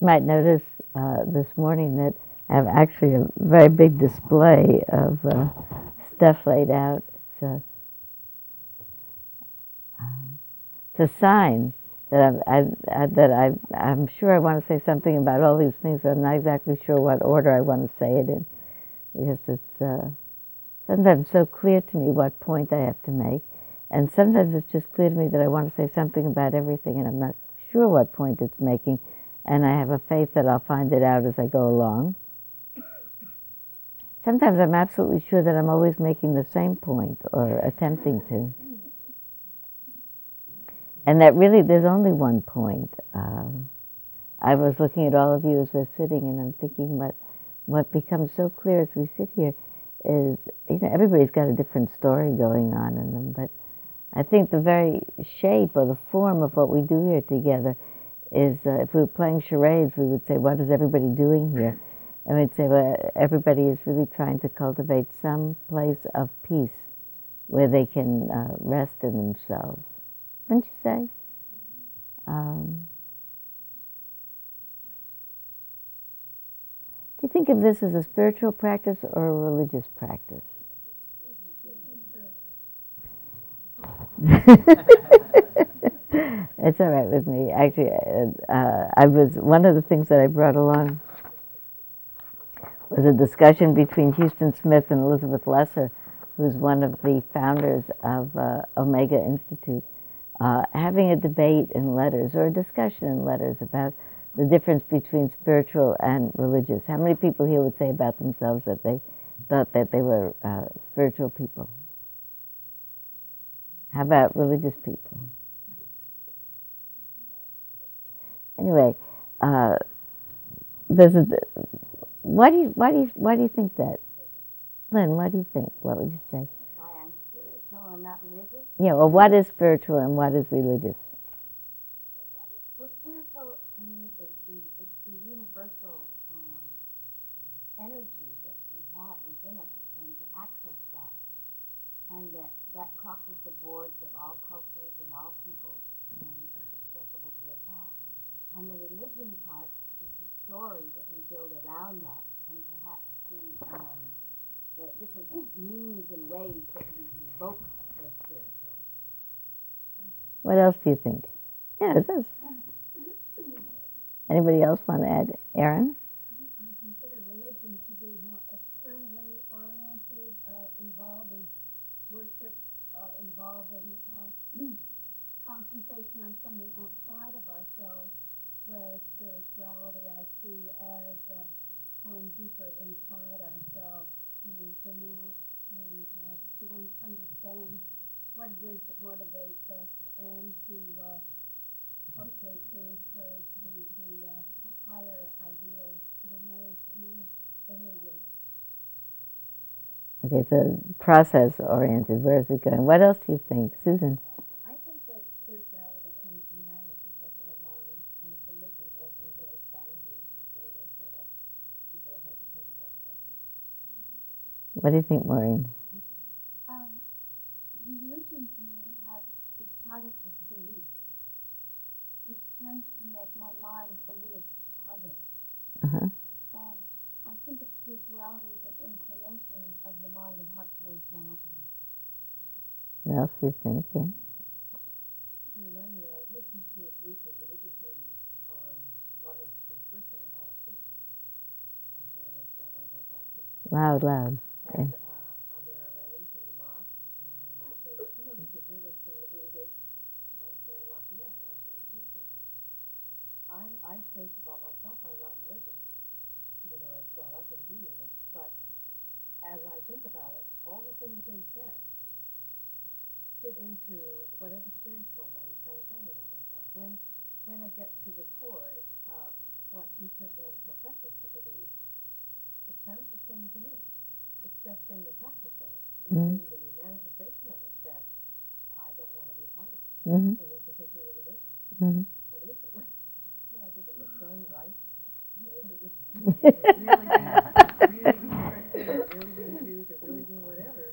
You might notice uh, this morning that I have actually a very big display of uh, stuff laid out. It's a, it's a sign that I, I, that I, I'm sure I want to say something about all these things, but I'm not exactly sure what order I want to say it in, because it's uh, sometimes so clear to me what point I have to make, and sometimes it's just clear to me that I want to say something about everything, and I'm not sure what point it's making and I have a faith that I'll find it out as I go along. Sometimes I'm absolutely sure that I'm always making the same point or attempting to. And that really there's only one point. Um, I was looking at all of you as we're sitting and I'm thinking what, what becomes so clear as we sit here is, you know, everybody's got a different story going on in them, but I think the very shape or the form of what we do here together is uh, if we were playing charades, we would say, what is everybody doing here? And we'd say, well, everybody is really trying to cultivate some place of peace where they can uh, rest in themselves. Wouldn't you say? Um, do you think of this as a spiritual practice or a religious practice? it's all right with me. Actually, uh, uh, I was one of the things that I brought along was a discussion between Huston Smith and Elizabeth Lesser, who's one of the founders of uh, Omega Institute, uh, having a debate in letters or a discussion in letters about the difference between spiritual and religious. How many people here would say about themselves that they thought that they were uh, spiritual people? How about religious people? Anyway, uh, there's a, why do you why do you why do you think that, Lynn? What do you think? What would you say? Why I'm spiritual and not religious? Yeah. Well, what is spiritual and what is religious? Well, spiritual to me is the it's the universal um, energy that we have within us, and to access that, and that that crosses the boards of all cultures and all peoples, and it's accessible to us all. And the religion part is the story that we build around that, and perhaps the, um, the different means and ways that we evoke the spiritual. What else do you think? Yeah, it is. Anybody else want to add? Aaron? I consider religion to be more externally oriented, uh, involving worship, uh, involving uh, concentration on something outside of ourselves whereas spirituality I see as uh, going deeper inside ourselves to bring out, to, uh, to un- understand what it is that motivates us and to uh, hopefully to encourage the, the, uh, higher ideals to emerge in our behavior. Okay, so process oriented. Where is it going? What else do you think, Susan? What do you think, Maureen? Um, religion to me has is tied up with belief, which tends to make my mind a little tighter. Uh-huh. And I think of spirituality as an inclination of the mind and heart towards more openness. What else do you think? Yeah. You remind me, I listened to a group of religious leaders on Martin Luther King's birthday in Walnut Creek. And there was Rabbi Bill Blackman. Loud, loud. And uh, that. I'm, I think about myself, I'm not religious, even though I was brought up in Judaism. But as I think about it, all the things they said fit into whatever spiritual beliefs I'm saying about myself. When, when I get to the core of what each of them professes to believe, it sounds the same to me. It's just in the practice of it, it's Mhm. in the manifestation of it that I don't want to be part of it, Mm-hmm. any particular religion. Mm-hmm. But if it were, like if it was done right, or if it was really really being Christian, or really being Jews, or really being whatever,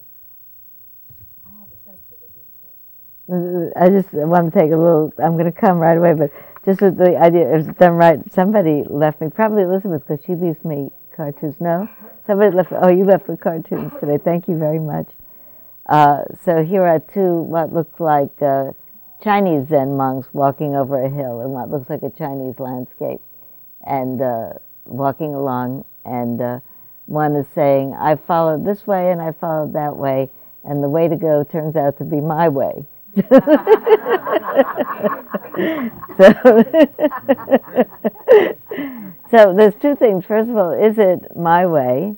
I have a sense it would be the same. I just want to take a little, I'm going to come right away, but just with the idea, was done right. Somebody left me, probably Elizabeth, because she leaves me cartoons. No? Somebody left, oh, you left me cartoons today. Thank you very much. Uh, so here are two, what looks like uh, Chinese Zen monks walking over a hill in what looks like a Chinese landscape and uh, walking along. And uh, one is saying, I followed this way and I followed that way, and the way to go turns out to be my way. So, so there's two things. First of all, is it my way?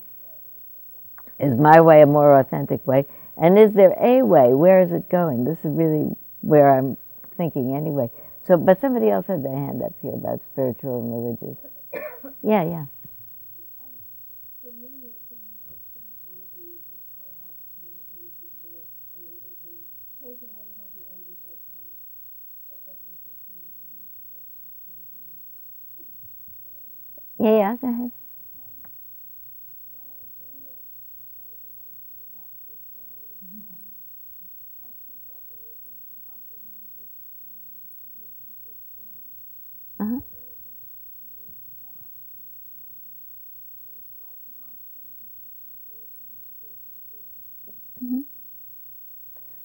Is my way a more authentic way? And is there a way? Where is it going? This is really where I'm thinking anyway. So, but somebody else had their hand up here about spiritual and religious. Yeah, yeah. Yeah, yeah, go ahead. Uh-huh. Mm-hmm.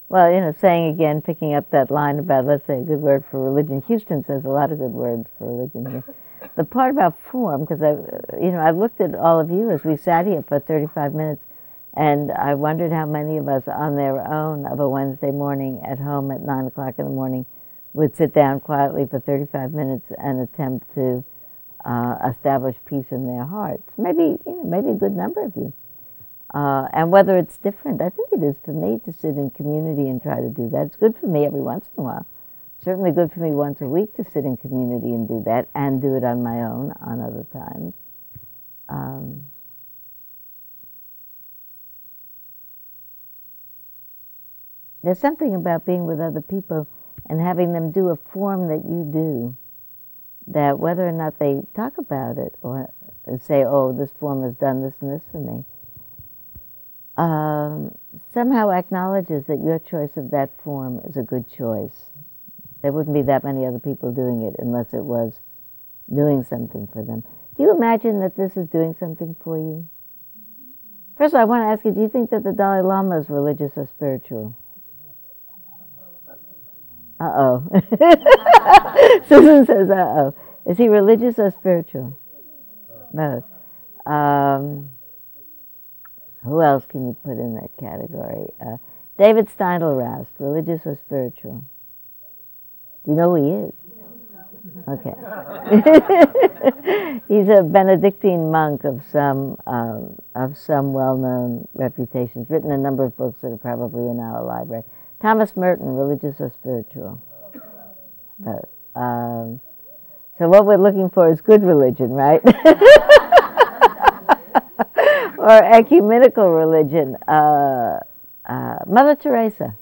Well, you know, saying again, picking up that line about, let's say, a good word for religion. Huston says a lot of good words for religion here. The part about form, because I, you know, I looked at all of you as we sat here for 35 minutes, and I wondered how many of us on their own of a Wednesday morning at home at 9 o'clock in the morning would sit down quietly for 35 minutes and attempt to uh, establish peace in their hearts. Maybe, you know, maybe a good number of you. Uh, and whether it's different, I think it is for me to sit in community and try to do that. It's good for me every once in a while. Certainly good for me once a week to sit in community and do that, and do it on my own on other times. Um, there's something about being with other people and having them do a form that you do, that whether or not they talk about it or say, oh, this form has done this and this for me, um, somehow acknowledges that your choice of that form is a good choice. There wouldn't be that many other people doing it unless it was doing something for them. Do you imagine that this is doing something for you? First of all, I want to ask you, do you think that the Dalai Lama is religious or spiritual? Uh oh. Susan says, uh oh. Is he religious or spiritual? Both. Um, who else can you put in that category? Uh, David Steindl-Rast, religious or spiritual? You know who he is? Okay. He's a Benedictine monk of some um, of some well-known reputations. Written a number of books that are probably in our library. Thomas Merton, religious or spiritual? Um, so what we're looking for is good religion, right? or ecumenical religion. Uh, uh, Mother Teresa.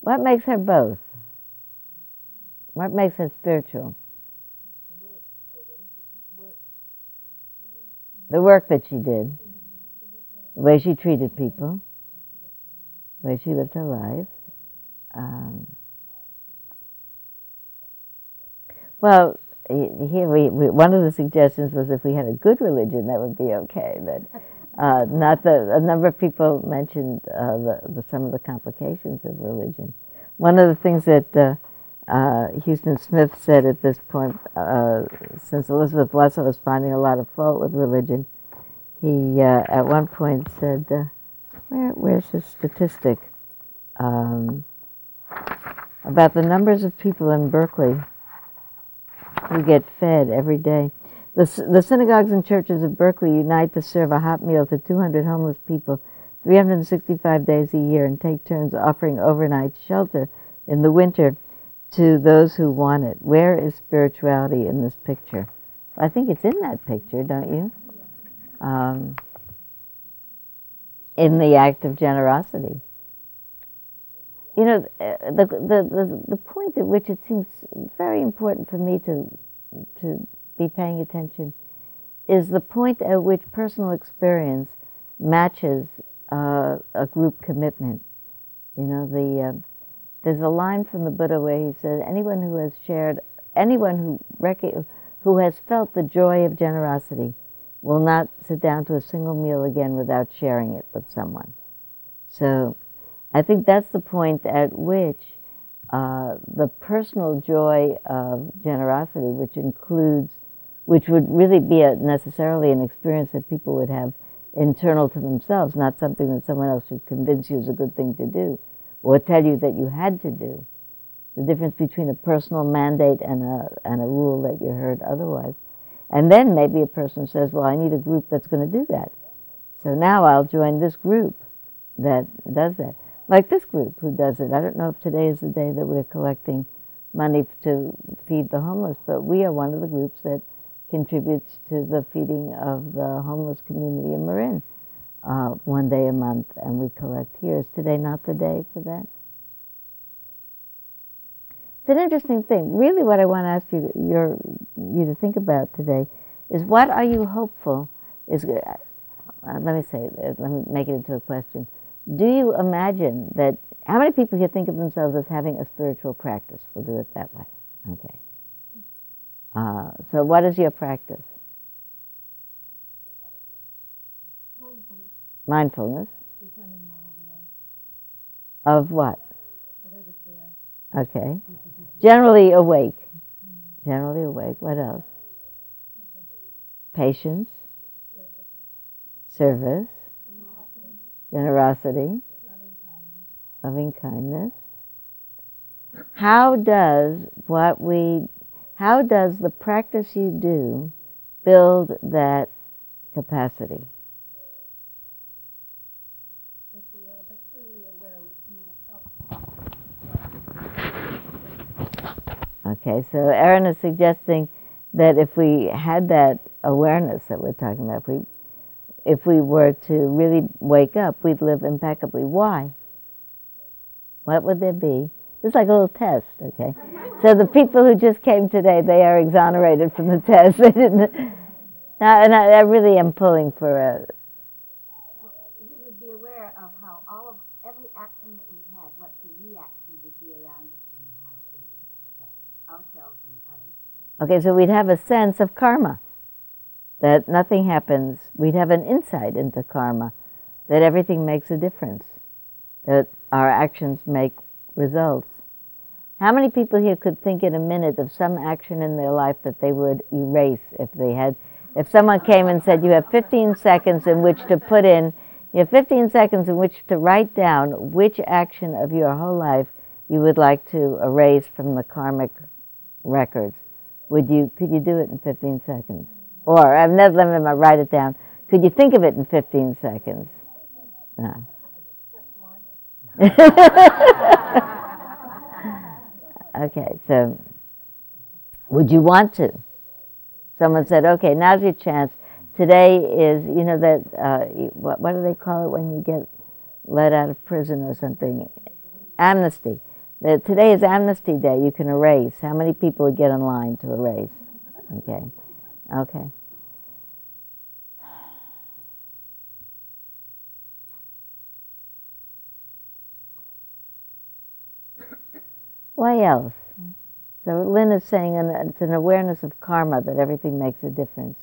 What makes her both? What makes her spiritual? The work that she did the way she treated people, the way she lived her life. Um, well, here we, we, one of the suggestions was if we had a good religion, that would be okay. But uh, not the a number of people mentioned uh, the, the, some of the complications of religion. One of the things that uh, uh Huston Smith said at this point, uh, since Elizabeth Lesser was finding a lot of fault with religion, he at one point said, where, "Where's the statistic um, about the numbers of people in Berkeley who get fed every day?" The, the synagogues and churches of Berkeley unite to serve a hot meal to 200 homeless people 365 days a year and take turns offering overnight shelter in the winter to those who want it. Where is spirituality in this picture? I think it's in that picture, don't you? um, in the act of generosity. You know, uh, the, the, the, the point at which it seems very important for me to, to be paying attention is the point at which personal experience matches uh, a group commitment. You know, the, uh, there's a line from the Buddha where he says, anyone who has shared, anyone who, rec- who has felt the joy of generosity will not sit down to a single meal again without sharing it with someone. So I think that's the point at which uh, the personal joy of generosity, which includes, which would really be a, necessarily an experience that people would have internal to themselves, not something that someone else should convince you is a good thing to do or tell you that you had to do. The difference between a personal mandate and a, and a rule that you heard otherwise. And then maybe a person says, well, I need a group that's going to do that. So now I'll join this group that does that. Like this group who does it. I don't know if today is the day that we're collecting money to feed the homeless, but we are one of the groups that contributes to the feeding of the homeless community in Marin uh, one day a month, and we collect here. Is today not the day for that? It's an interesting thing. Really, what I want to ask you, your, you to think about today is what are you hopeful is. Uh, let me say, uh, let me make it into a question. Do you imagine that? How many people here think of themselves as having a spiritual practice? We'll do it that way. Okay. Uh, so, what is your practice? Mindfulness. Aware. Of what? Okay. Generally awake. Generally awake. What else? Patience. Service. Generosity. Loving kindness. How does what we, how does the practice you do build that capacity? Okay, so Erin is suggesting that if we had that awareness that we're talking about, if we, if we were to really wake up, we'd live impeccably. Why? What would there be? It's like a little test, okay? So the people who just came today, they are exonerated from the test. They didn't. Now, and I, I really am pulling for a. we would be aware of how all of every action that we had, what the reaction would be around us and how it would affect ourselves and others. Okay, so we'd have a sense of karma. That nothing happens. We'd have an insight into karma. That everything makes a difference. That our actions make results. How many people here could think in a minute of some action in their life that they would erase if they had, if someone came and said, you have 15 seconds in which to put in, you have 15 seconds in which to write down which action of your whole life you would like to erase from the karmic records. Would you, could you do it in 15 seconds? Or, I've never let me write it down. Could you think of it in 15 seconds? No. okay, so would you want to? Someone said, okay, now's your chance. Today is, you know, that, uh, what, what do they call it when you get let out of prison or something? Amnesty. That today is amnesty day. You can erase. How many people would get in line to erase? Okay. Okay. Why else? So Lynn is saying an, it's an awareness of karma that everything makes a difference.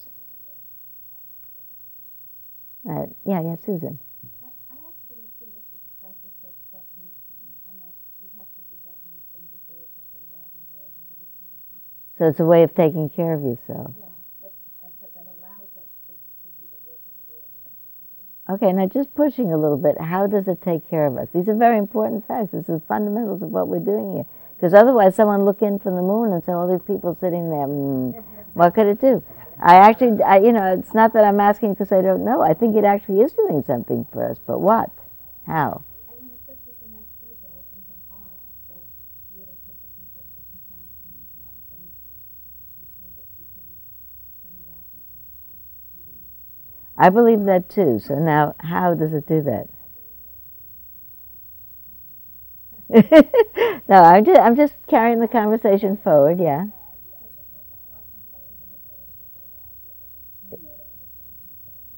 Uh, yeah, yeah, Susan. I, I actually see this as a practice that's self-nurturing, and that you have to do that nurturing before you put it out in the world and give it to other people. So it's a way of taking care of yourself. Yeah, but, but that allows us to, to do the work of the. Okay, now just pushing a little bit, how does it take care of us? These are very important facts. This is fundamentals of what we're doing here. Because otherwise, someone look in from the moon and say, all these people sitting there, mm, what could it do? I actually, I, you know, it's not that I'm asking because I don't know. I think it actually is doing something for us, but what? How? I believe that too. So now, how does it do that? no, I'm just, I'm just carrying the conversation forward, yeah.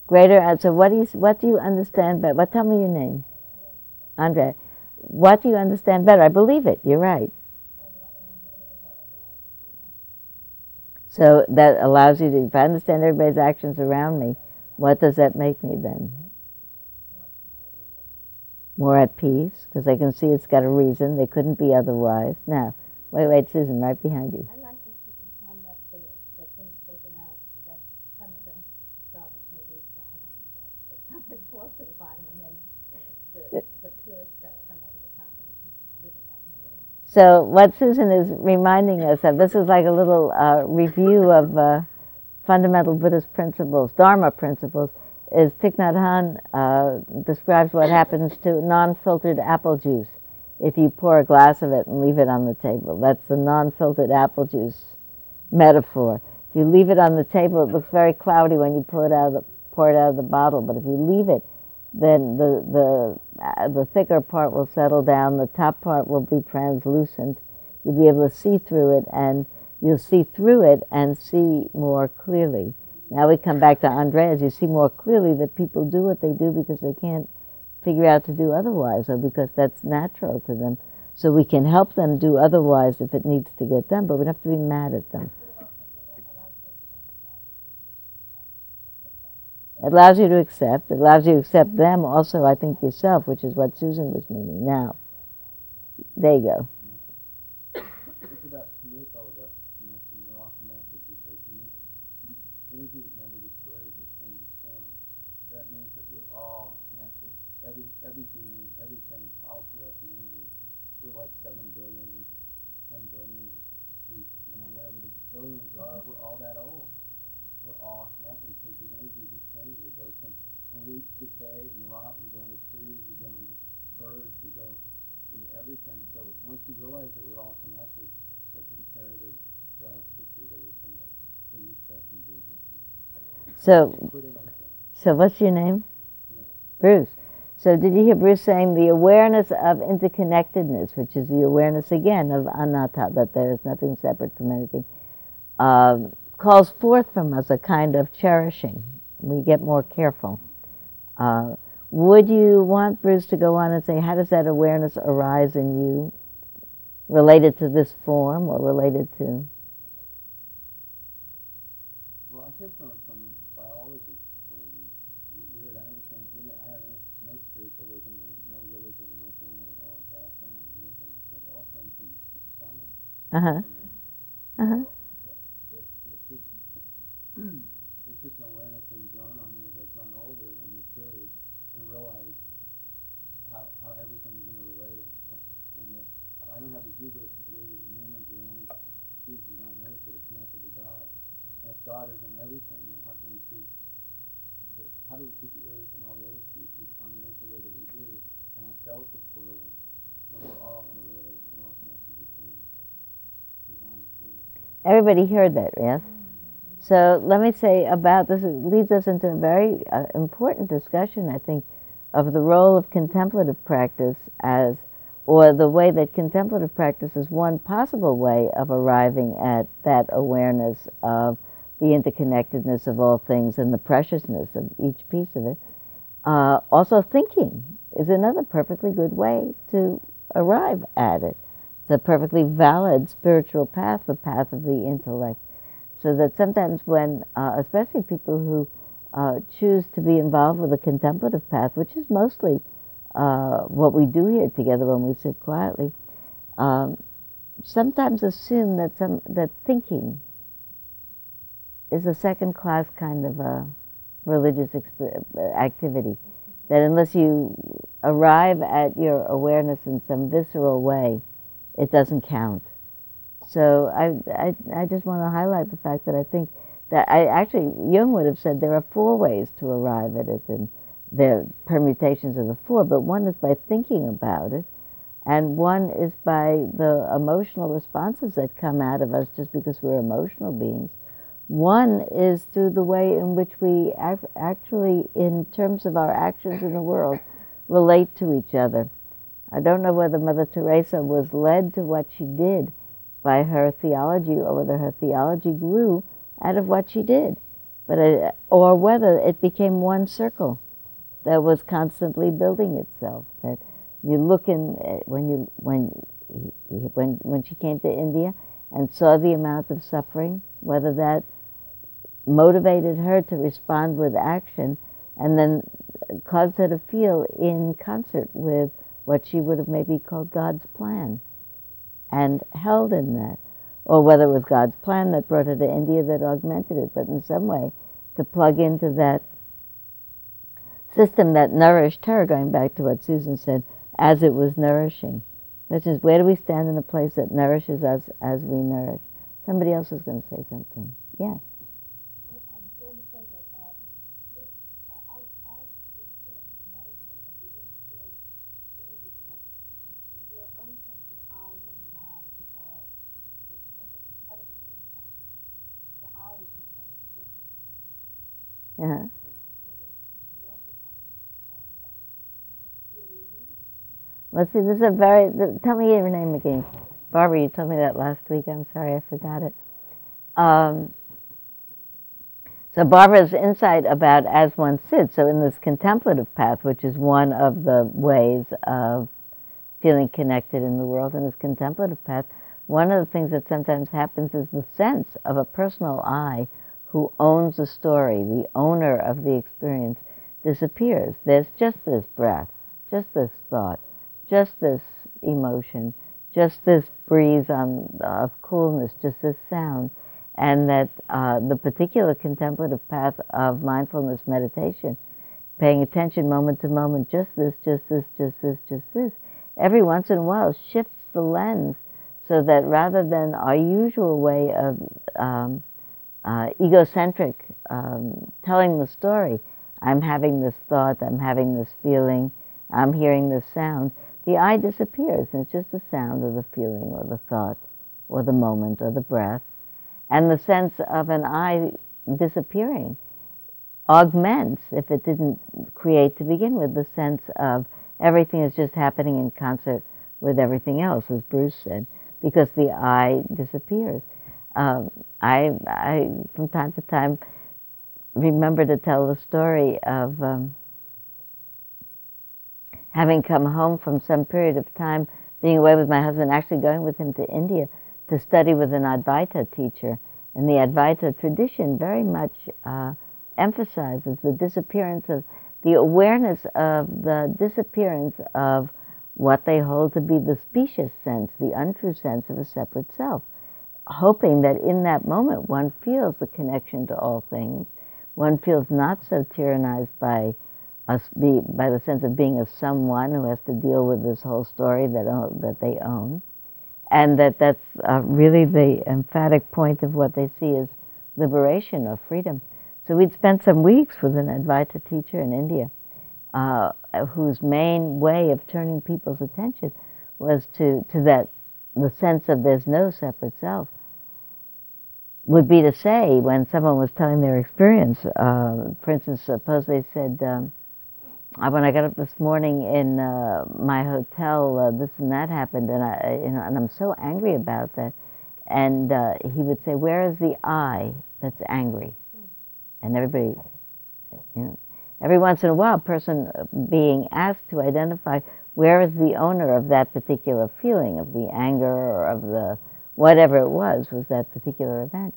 Greater, so what do you, what do you understand by, what, tell me your name. Andre. what do you understand better? I believe it. You're right. So that allows you to, if I understand everybody's actions around me, what does that make me then? More at peace, because I can see it's got a reason. They couldn't be otherwise. Now, wait, wait, Susan, right behind you. I like to see on that the, the things spoken out, that some of the garbage maybe, I don't know, that some of it falls to the bottom and then the, the pure stuff comes to the top and it's written that in there. So what Susan is reminding us of, this is like a little uh, review of uh, fundamental Buddhist principles, Dharma principles, is Thich Nhat Hanh uh, describes what happens to non-filtered apple juice if you pour a glass of it and leave it on the table. That's the non-filtered apple juice metaphor. If you leave it on the table, it looks very cloudy when you pull it out of the, pour it out of the bottle. But if you leave it, then the the uh, the thicker part will settle down. The top part will be translucent. You'll be able to see through it, and you'll see through it and see more clearly. Now we come back to Andreas. You see more clearly that people do what they do because they can't figure out to do otherwise, or because that's natural to them. So we can help them do otherwise if it needs to get done, but we don't have to be mad at them. It allows you to accept. It allows you to accept them also, I think, yourself, which is what Susan was meaning. Now, there you go. It's about, to me, it's all about connection. We're all connected because you, you, energy is never destroyed, it just changes form. So that means that we're all connected. Every, every being, everything, all throughout the universe. We're like 7 billion, or 10 billion, or 3, you know, whatever the billions are, we're all that old. We're all connected because the energy just changes. It goes from, we decay and rot, and go into trees, we go into birds, we go into everything. So once you realize that we're all connected, that's imperative to us to treat everything with respect and dignity, So, so what's your name? Bruce. So did you hear Bruce saying the awareness of interconnectedness, which is the awareness again of anatta, that there is nothing separate from anything, um, calls forth from us a kind of cherishing. We get more careful. Uh, would you want Bruce to go on and say, how does that awareness arise in you, related to this form or related to? Well, I came from from a biology point of view. Weird. I never came. We I any, no spiritualism or no religion in my family at all, background or anything like that. It all came from science. Uh huh. From the- Uh huh. It, it's just it's just an awareness that has grown on me as I've grown older and matured and realized how how everything is interrelated. And that I don't have the hubris to believe that humans are the only species on earth that are connected to God. And if God is in everything, then how can we treat the, how do we treat the earth and all the other species on the earth the way that we do, and ourselves so poorly when we're all interrelated and we're all connected to the same divine force? Everybody heard that, yes? So let me say about this, leads us into a very uh, important discussion, I think, of the role of contemplative practice as, or the way that contemplative practice is one possible way of arriving at that awareness of the interconnectedness of all things and the preciousness of each piece of it. Uh, also, thinking is another perfectly good way to arrive at it. It's a perfectly valid spiritual path, the path of the intellect. So that sometimes when, uh, especially people who uh, choose to be involved with a contemplative path, which is mostly uh, what we do here together when we sit quietly, um, sometimes assume that some that thinking is a second-class kind of a religious exp- activity. That unless you arrive at your awareness in some visceral way, it doesn't count. So I, I, I just want to highlight the fact that I think that I actually Jung would have said there are four ways to arrive at it, and are permutations of the four. But one is by thinking about it, and one is by the emotional responses that come out of us just because we're emotional beings. One is through the way in which we actually, in terms of our actions in the world, relate to each other. I don't know whether Mother Teresa was led to what she did by her theology or whether her theology grew out of what she did, but uh, or whether it became one circle that was constantly building itself. That You look in uh, when you when when when she came to India and saw the amount of suffering, whether that motivated her to respond with action, and then caused her to feel in concert with what she would have maybe called God's plan, and held in that, or whether it was God's plan that brought her to India that augmented it, but in some way to plug into that system that nourished her, going back to what Susan said, as it was nourishing. Which is, where do we stand in a place that nourishes us as we nourish? Somebody else is going to say something. Yes. Yeah. Well, see, this is a very. Tell me your name again, Barbara. You told me that last week. I'm sorry, I forgot it. Um, so Barbara's insight about as one sits. So in this contemplative path, which is one of the ways of feeling connected in the world, in this contemplative path, one of the things that sometimes happens is the sense of a personal I who owns the story, the owner of the experience, disappears. There's just this breath, just this thought, just this emotion, just this breeze on, of coolness, just this sound, and that uh, the particular contemplative path of mindfulness meditation, paying attention moment to moment, just this, just this, just this, just this, every once in a while shifts the lens so that rather than our usual way of um, uh, egocentric, um, telling the story. I'm having this thought, I'm having this feeling, I'm hearing this sound. The I disappears, and it's just the sound or the feeling or the thought or the moment or the breath. And the sense of an I disappearing augments, if it didn't create to begin with, the sense of everything is just happening in concert with everything else, as Bruce said, because the I disappears. Um, I, I, from time to time, remember to tell the story of um, having come home from some period of time, being away with my husband, actually going with him to India to study with an Advaita teacher. And the Advaita tradition very much uh, emphasizes the disappearance of the awareness of the disappearance of what they hold to be the specious sense, the untrue sense of a separate self hoping that in that moment one feels the connection to all things. One feels not so tyrannized by us be, by the sense of being a someone who has to deal with this whole story that that they own, and that that's uh, really the emphatic point of what they see as liberation or freedom. So we'd spent some weeks with an Advaita teacher in India, uh, whose main way of turning people's attention was to, to that the sense of there's no separate self would be to say when someone was telling their experience. Uh, for instance, suppose they said, um, "When I got up this morning in uh, my hotel, uh, this and that happened, and I, you know, and I'm so angry about that." And uh, he would say, "Where is the I that's angry?" And everybody, you know, every once in a while, a person being asked to identify where is the owner of that particular feeling of the anger or of the whatever it was, was that particular event,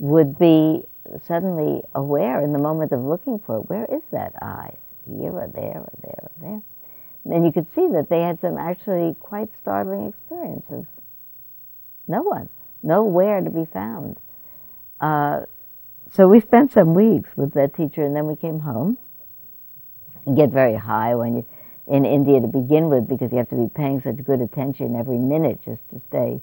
would be suddenly aware in the moment of looking for it. Where is that I? Here or there or there or there? And you could see that they had some actually quite startling experiences. No one, nowhere to be found. Uh, so we spent some weeks with that teacher, and then we came home. and get very high when you in India to begin with, because you have to be paying such good attention every minute just to stay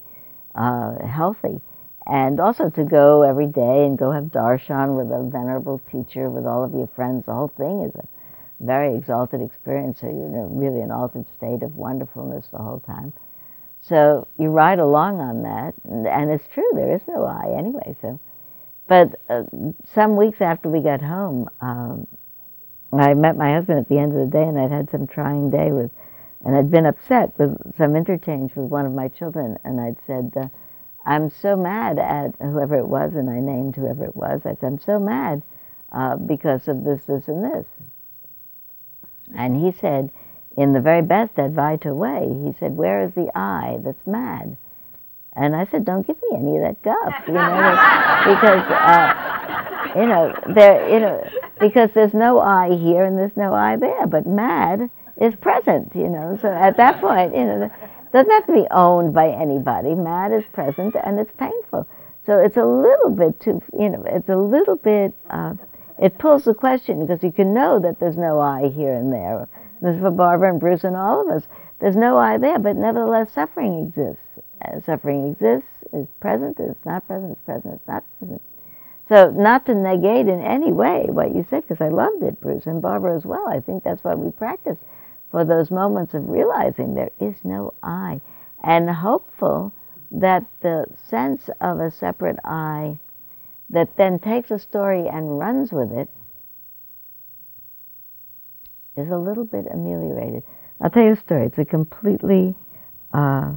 uh, healthy. And also to go every day and go have darshan with a venerable teacher, with all of your friends. The whole thing is a very exalted experience. So you're in a, really an altered state of wonderfulness the whole time. So you ride along on that, and, and it's true, there is no I anyway. So, But uh, some weeks after we got home, um, I met my husband at the end of the day, and I'd had some trying day with and I'd been upset with some interchange with one of my children, and I'd said, uh, I'm so mad at whoever it was, and I named whoever it was. I said, I'm so mad uh, because of this, this, and this. And he said, in the very best Advaita way, he said, Where is the I that's mad? And I said, Don't give me any of that guff, you know, because, uh, you know, there, you know, because there's no I here and there's no I there, but mad is present, you know. So at that point, you know, doesn't have to be owned by anybody. Mad is present and it's painful. So it's a little bit too, you know, it's a little bit, uh, it pulls the question because you can know that there's no I here and there. There's for Barbara and Bruce and all of us. There's no I there, but nevertheless suffering exists. Uh, suffering exists, is present, it's not present, it's present, it's not present. So not to negate in any way what you said, because I loved it, Bruce, and Barbara as well. I think that's why we practice for those moments of realizing there is no I, and hopeful that the sense of a separate I that then takes a story and runs with it is a little bit ameliorated. I'll tell you a story. It's a completely, uh,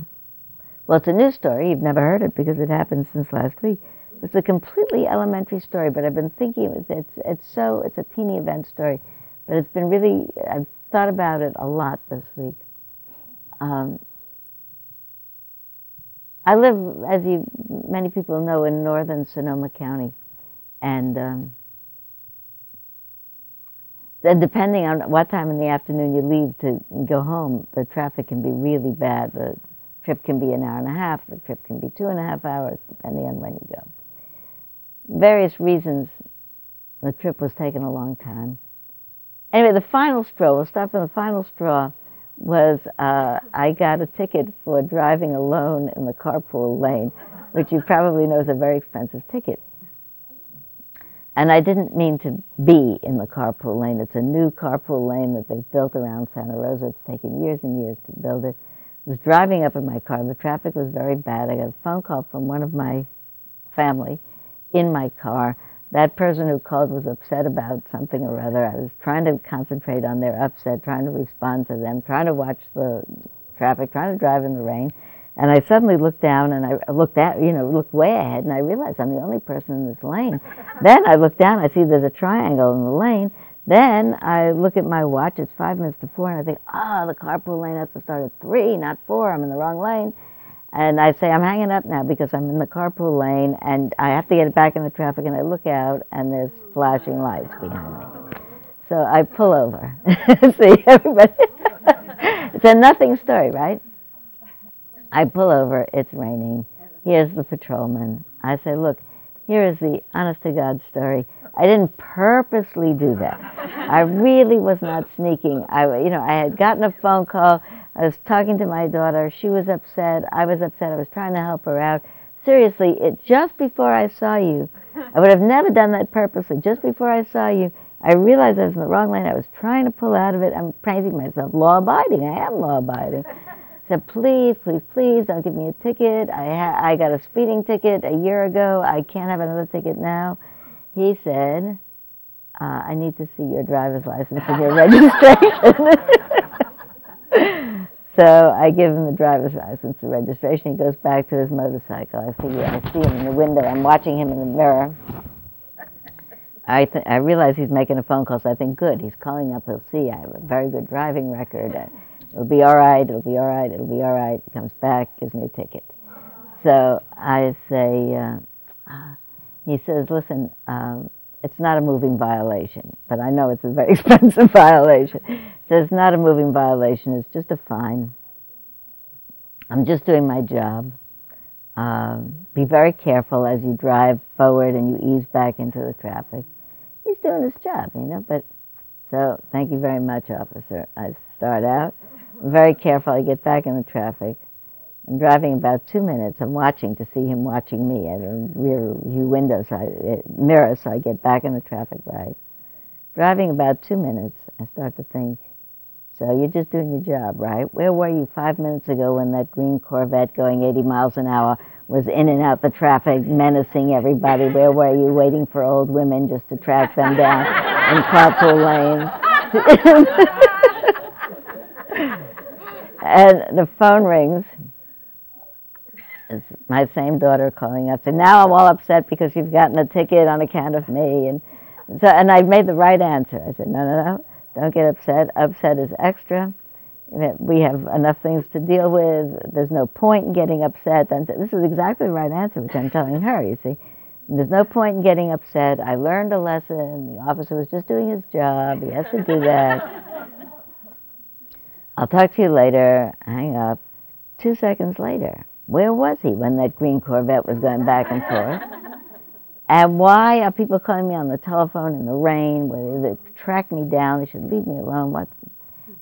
well, it's a new story. You've never heard it because it happened since last week. It's a completely elementary story, but I've been thinking it's it's, it's so it's a teeny event story, but it's been really I've thought about it a lot this week. Um, I live, as you many people know, in northern Sonoma County, and um, depending on what time in the afternoon you leave to go home, the traffic can be really bad. The trip can be an hour and a half. The trip can be two and a half hours, depending on when you go. Various reasons, the trip was taking a long time. Anyway, the final straw. We'll start from the final straw was uh, I got a ticket for driving alone in the carpool lane, which you probably know is a very expensive ticket. And I didn't mean to be in the carpool lane. It's a new carpool lane that they've built around Santa Rosa. It's taken years and years to build it. I was driving up in my car. The traffic was very bad. I got a phone call from one of my family in my car that person who called was upset about something or other. I was trying to concentrate on their upset, trying to respond to them, trying to watch the traffic, trying to drive in the rain. And I suddenly looked down and I looked at, you know, looked way ahead and I realized I'm the only person in this lane. then I look down, I see there's a triangle in the lane. Then I look at my watch, it's five minutes to four, and I think, oh, the carpool lane has to start at three, not four, I'm in the wrong lane. And I say, I'm hanging up now because I'm in the carpool lane and I have to get back in the traffic. And I look out and there's flashing lights behind me. So I pull over. See, everybody. it's a nothing story, right? I pull over. It's raining. Here's the patrolman. I say, look, here is the honest to God story. I didn't purposely do that. I really was not sneaking. I, you know, I had gotten a phone call I was talking to my daughter. She was upset. I was upset. I was trying to help her out. Seriously, it just before I saw you, I would have never done that purposely. Just before I saw you, I realized I was in the wrong lane. I was trying to pull out of it. I'm praising myself, law abiding. I am law abiding. I said, please, please, please, don't give me a ticket. I ha- I got a speeding ticket a year ago. I can't have another ticket now. He said, uh, I need to see your driver's license and your registration. So I give him the driver's license, the registration. He goes back to his motorcycle. I see, I see him in the window. I'm watching him in the mirror. I, th- I realize he's making a phone call, so I think, good, he's calling up. He'll see I have a very good driving record. It'll be all right. It'll be all right. It'll be all right. He comes back, gives me a ticket. So I say, uh, uh he says, listen, um, it's not a moving violation, but I know it's a very expensive violation. So it's not a moving violation, it's just a fine. I'm just doing my job. Um, be very careful as you drive forward and you ease back into the traffic. He's doing his job, you know, but so thank you very much, officer. I start out. I'm very careful. I get back in the traffic. Driving about two minutes. I'm watching to see him watching me at a rear view window, so I, mirror, so I get back in the traffic right. Driving about two minutes, I start to think, so you're just doing your job, right? Where were you five minutes ago when that green Corvette going 80 miles an hour was in and out the traffic, menacing everybody? Where were you waiting for old women just to track them down in carpool lanes? and the phone rings it's my same daughter calling up And now I'm all upset because you've gotten a ticket on account of me. And so, and I made the right answer. I said, no, no, no, don't get upset. Upset is extra. we have enough things to deal with. There's no point in getting upset. And this is exactly the right answer, which I'm telling her, you see. There's no point in getting upset. I learned a lesson. The officer was just doing his job. He has to do that. I'll talk to you later. Hang up. Two seconds later, where was he when that green Corvette was going back and forth? And why are people calling me on the telephone in the rain? Where they track me down? They should leave me alone.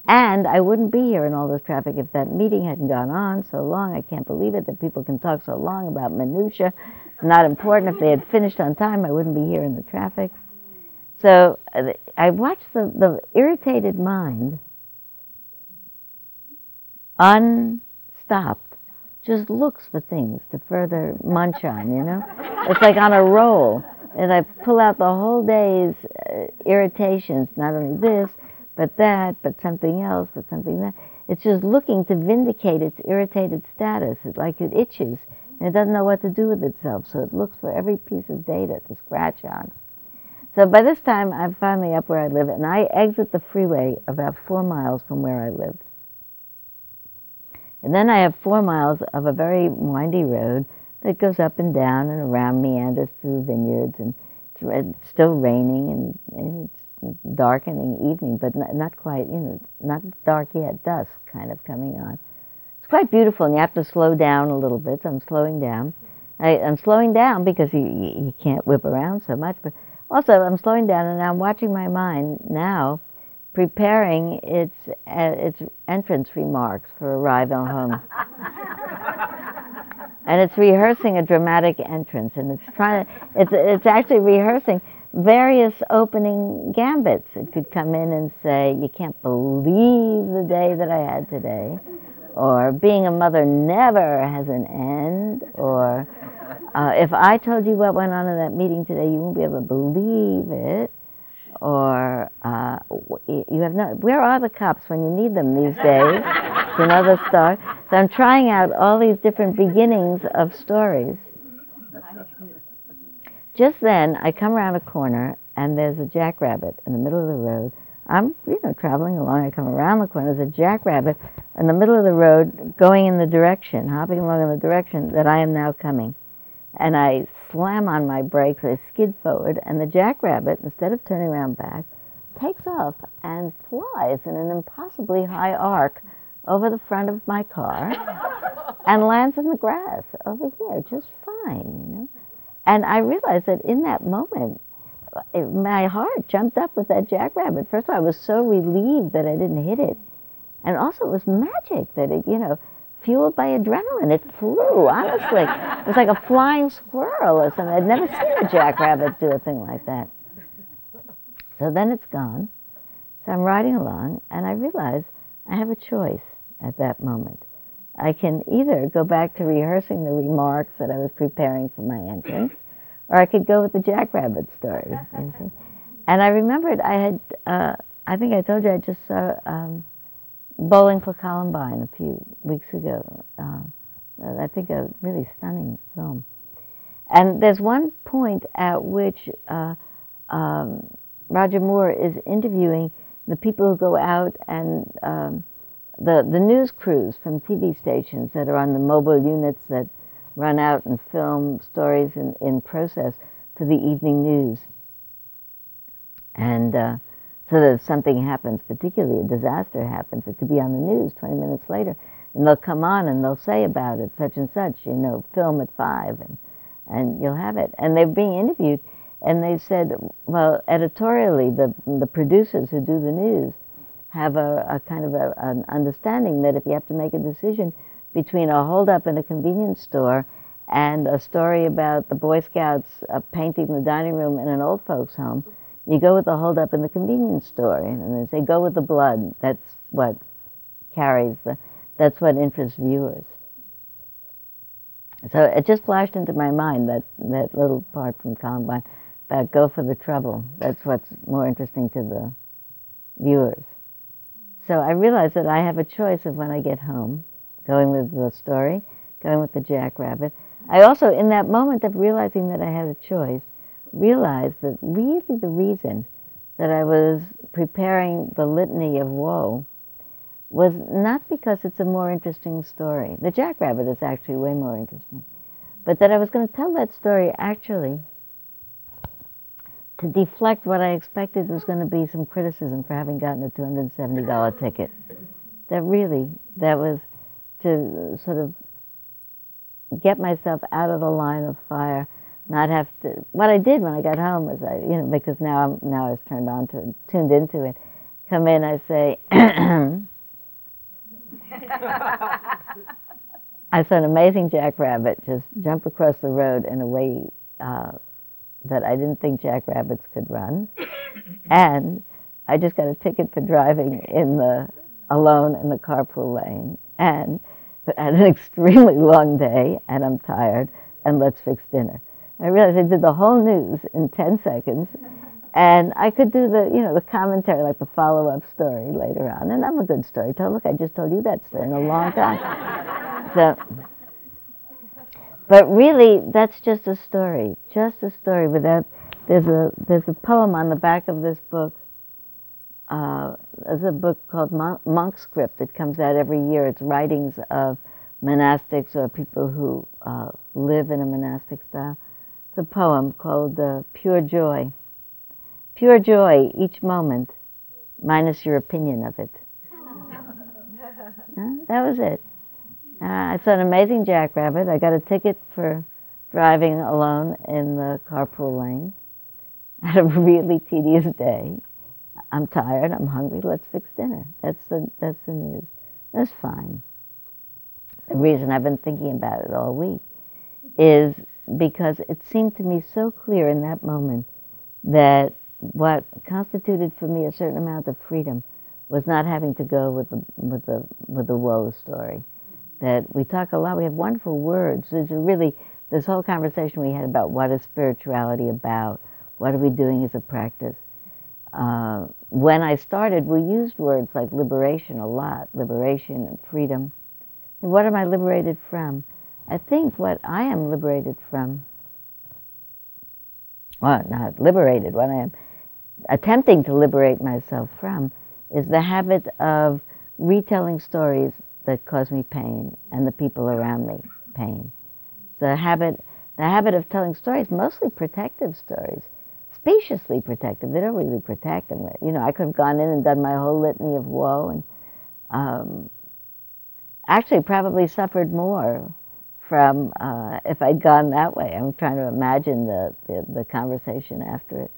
And I wouldn't be here in all this traffic if that meeting hadn't gone on so long. I can't believe it that people can talk so long about minutia. It's not important. If they had finished on time, I wouldn't be here in the traffic. So uh, I watched the, the irritated mind unstopped just looks for things to further munch on, you know? It's like on a roll. And I pull out the whole day's uh, irritations, not only this, but that, but something else, but something that. It's just looking to vindicate its irritated status. It's like it itches and it doesn't know what to do with itself. So it looks for every piece of data to scratch on. So by this time, I'm finally up where I live, and I exit the freeway about four miles from where I lived. And then I have four miles of a very windy road that goes up and down and around meanders through vineyards, and it's still raining and it's darkening evening, but not, quite, you know, not dark yet, dusk kind of coming on. It's quite beautiful, and you have to slow down a little bit. So I'm slowing down. I, am slowing down because you, you can't whip around so much, but also I'm slowing down, and I'm watching my mind now preparing its uh, its entrance remarks for arrival home. and it's rehearsing a dramatic entrance, and it's trying to it's it's actually rehearsing various opening gambits. It could come in and say, "You can't believe the day that I had today," or "Being a mother never has an end," or uh, "If I told you what went on in that meeting today, you won't be able to believe it." Or uh, you have no. Where are the cops when you need them these days? know the story. So I'm trying out all these different beginnings of stories. Just then, I come around a corner and there's a jackrabbit in the middle of the road. I'm, you know, traveling along. I come around the corner. There's a jackrabbit in the middle of the road, going in the direction, hopping along in the direction that I am now coming and I slam on my brakes, I skid forward, and the jackrabbit, instead of turning around back, takes off and flies in an impossibly high arc over the front of my car and lands in the grass over here just fine, you know. And I realized that in that moment, it, my heart jumped up with that jackrabbit. First of all, I was so relieved that I didn't hit it. And also, it was magic that it, you know, fueled by adrenaline. It flew, honestly. It was like a flying squirrel or something. I'd never seen a jackrabbit do a thing like that. So then it's gone. So I'm riding along, and I realize I have a choice at that moment. I can either go back to rehearsing the remarks that I was preparing for my entrance, or I could go with the jackrabbit story. You? And I remembered I had, uh, I think I told you I just saw um, Bowling for Columbine a few weeks ago. Uh, I think a really stunning film. And there's one point at which uh, um, Roger Moore is interviewing the people who go out and um, the, the news crews from TV stations that are on the mobile units that run out and film stories in, in process for the evening news. And uh, so that if something happens, particularly a disaster happens, it could be on the news 20 minutes later, and they'll come on and they'll say about it, such and such, you know, film at five, and, and you'll have it. And they're being interviewed, and they said, well, editorially, the, the producers who do the news have a, a kind of a, an understanding that if you have to make a decision between a holdup in a convenience store and a story about the Boy Scouts uh, painting the dining room in an old folks' home, you go with the holdup in the convenience store, and they say go with the blood. That's what carries the. That's what interests viewers. So it just flashed into my mind that that little part from Columbine about go for the trouble. That's what's more interesting to the viewers. So I realized that I have a choice of when I get home, going with the story, going with the jackrabbit. I also, in that moment of realizing that I had a choice, realized that really the reason that I was preparing the litany of woe was not because it's a more interesting story. The Jackrabbit is actually way more interesting. But that I was going to tell that story actually to deflect what I expected was going to be some criticism for having gotten a $270 ticket. That really, that was to sort of get myself out of the line of fire, not have to. What I did when I got home was, I, you know, because now I'm now I was turned on to, tuned into it. Come in, I say. I saw an amazing jackrabbit just jump across the road in a way uh, that I didn't think jackrabbits could run, and I just got a ticket for driving in the alone in the carpool lane, and had an extremely long day, and I'm tired, and let's fix dinner. I realized I did the whole news in 10 seconds, and I could do the, you know, the commentary, like the follow-up story later on. And I'm a good storyteller. Look, I just told you that story in a long time. so, but really, that's just a story, just a story. Without there's a there's a poem on the back of this book. Uh, there's a book called Monk, Monk Script that comes out every year. It's writings of monastics or people who uh, live in a monastic style. It's a poem called uh, Pure Joy Pure joy each moment, minus your opinion of it. huh? That was it. Uh, I saw an amazing jackrabbit. I got a ticket for driving alone in the carpool lane. I had a really tedious day. I'm tired. I'm hungry. Let's fix dinner. That's the that's the news. That's fine. The reason I've been thinking about it all week is because it seemed to me so clear in that moment that what constituted for me a certain amount of freedom was not having to go with the with the with the woe story. That we talk a lot. We have wonderful words. There's really this whole conversation we had about what is spirituality about. What are we doing as a practice? Uh, when I started, we used words like liberation a lot, liberation and freedom. And what am I liberated from? I think what I am liberated from, well, not liberated, what I am attempting to liberate myself from is the habit of retelling stories that cause me pain and the people around me pain. The habit, the habit of telling stories, mostly protective stories, speciously protective. They don't really protect them. You know, I could have gone in and done my whole litany of woe and um, actually probably suffered more from uh, if I'd gone that way. I'm trying to imagine the, the, the conversation after it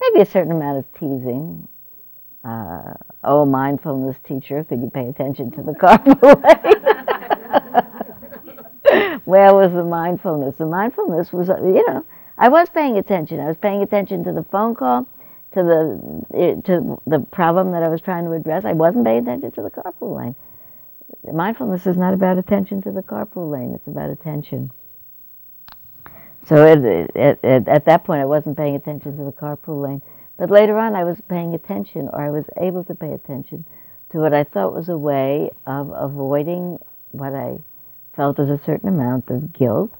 maybe a certain amount of teasing. Uh, oh, mindfulness teacher, could you pay attention to the carpool line? Where was the mindfulness? The mindfulness was, uh, you know, I was paying attention. I was paying attention to the phone call, to the eh, to the problem that I was trying to address. I wasn't paying attention to the carpool lane. Mindfulness is not about attention to the carpool lane. It's about attention. So it, it, it, at that point, I wasn't paying attention to the carpool lane. But later on, I was paying attention, or I was able to pay attention to what I thought was a way of avoiding what I felt as a certain amount of guilt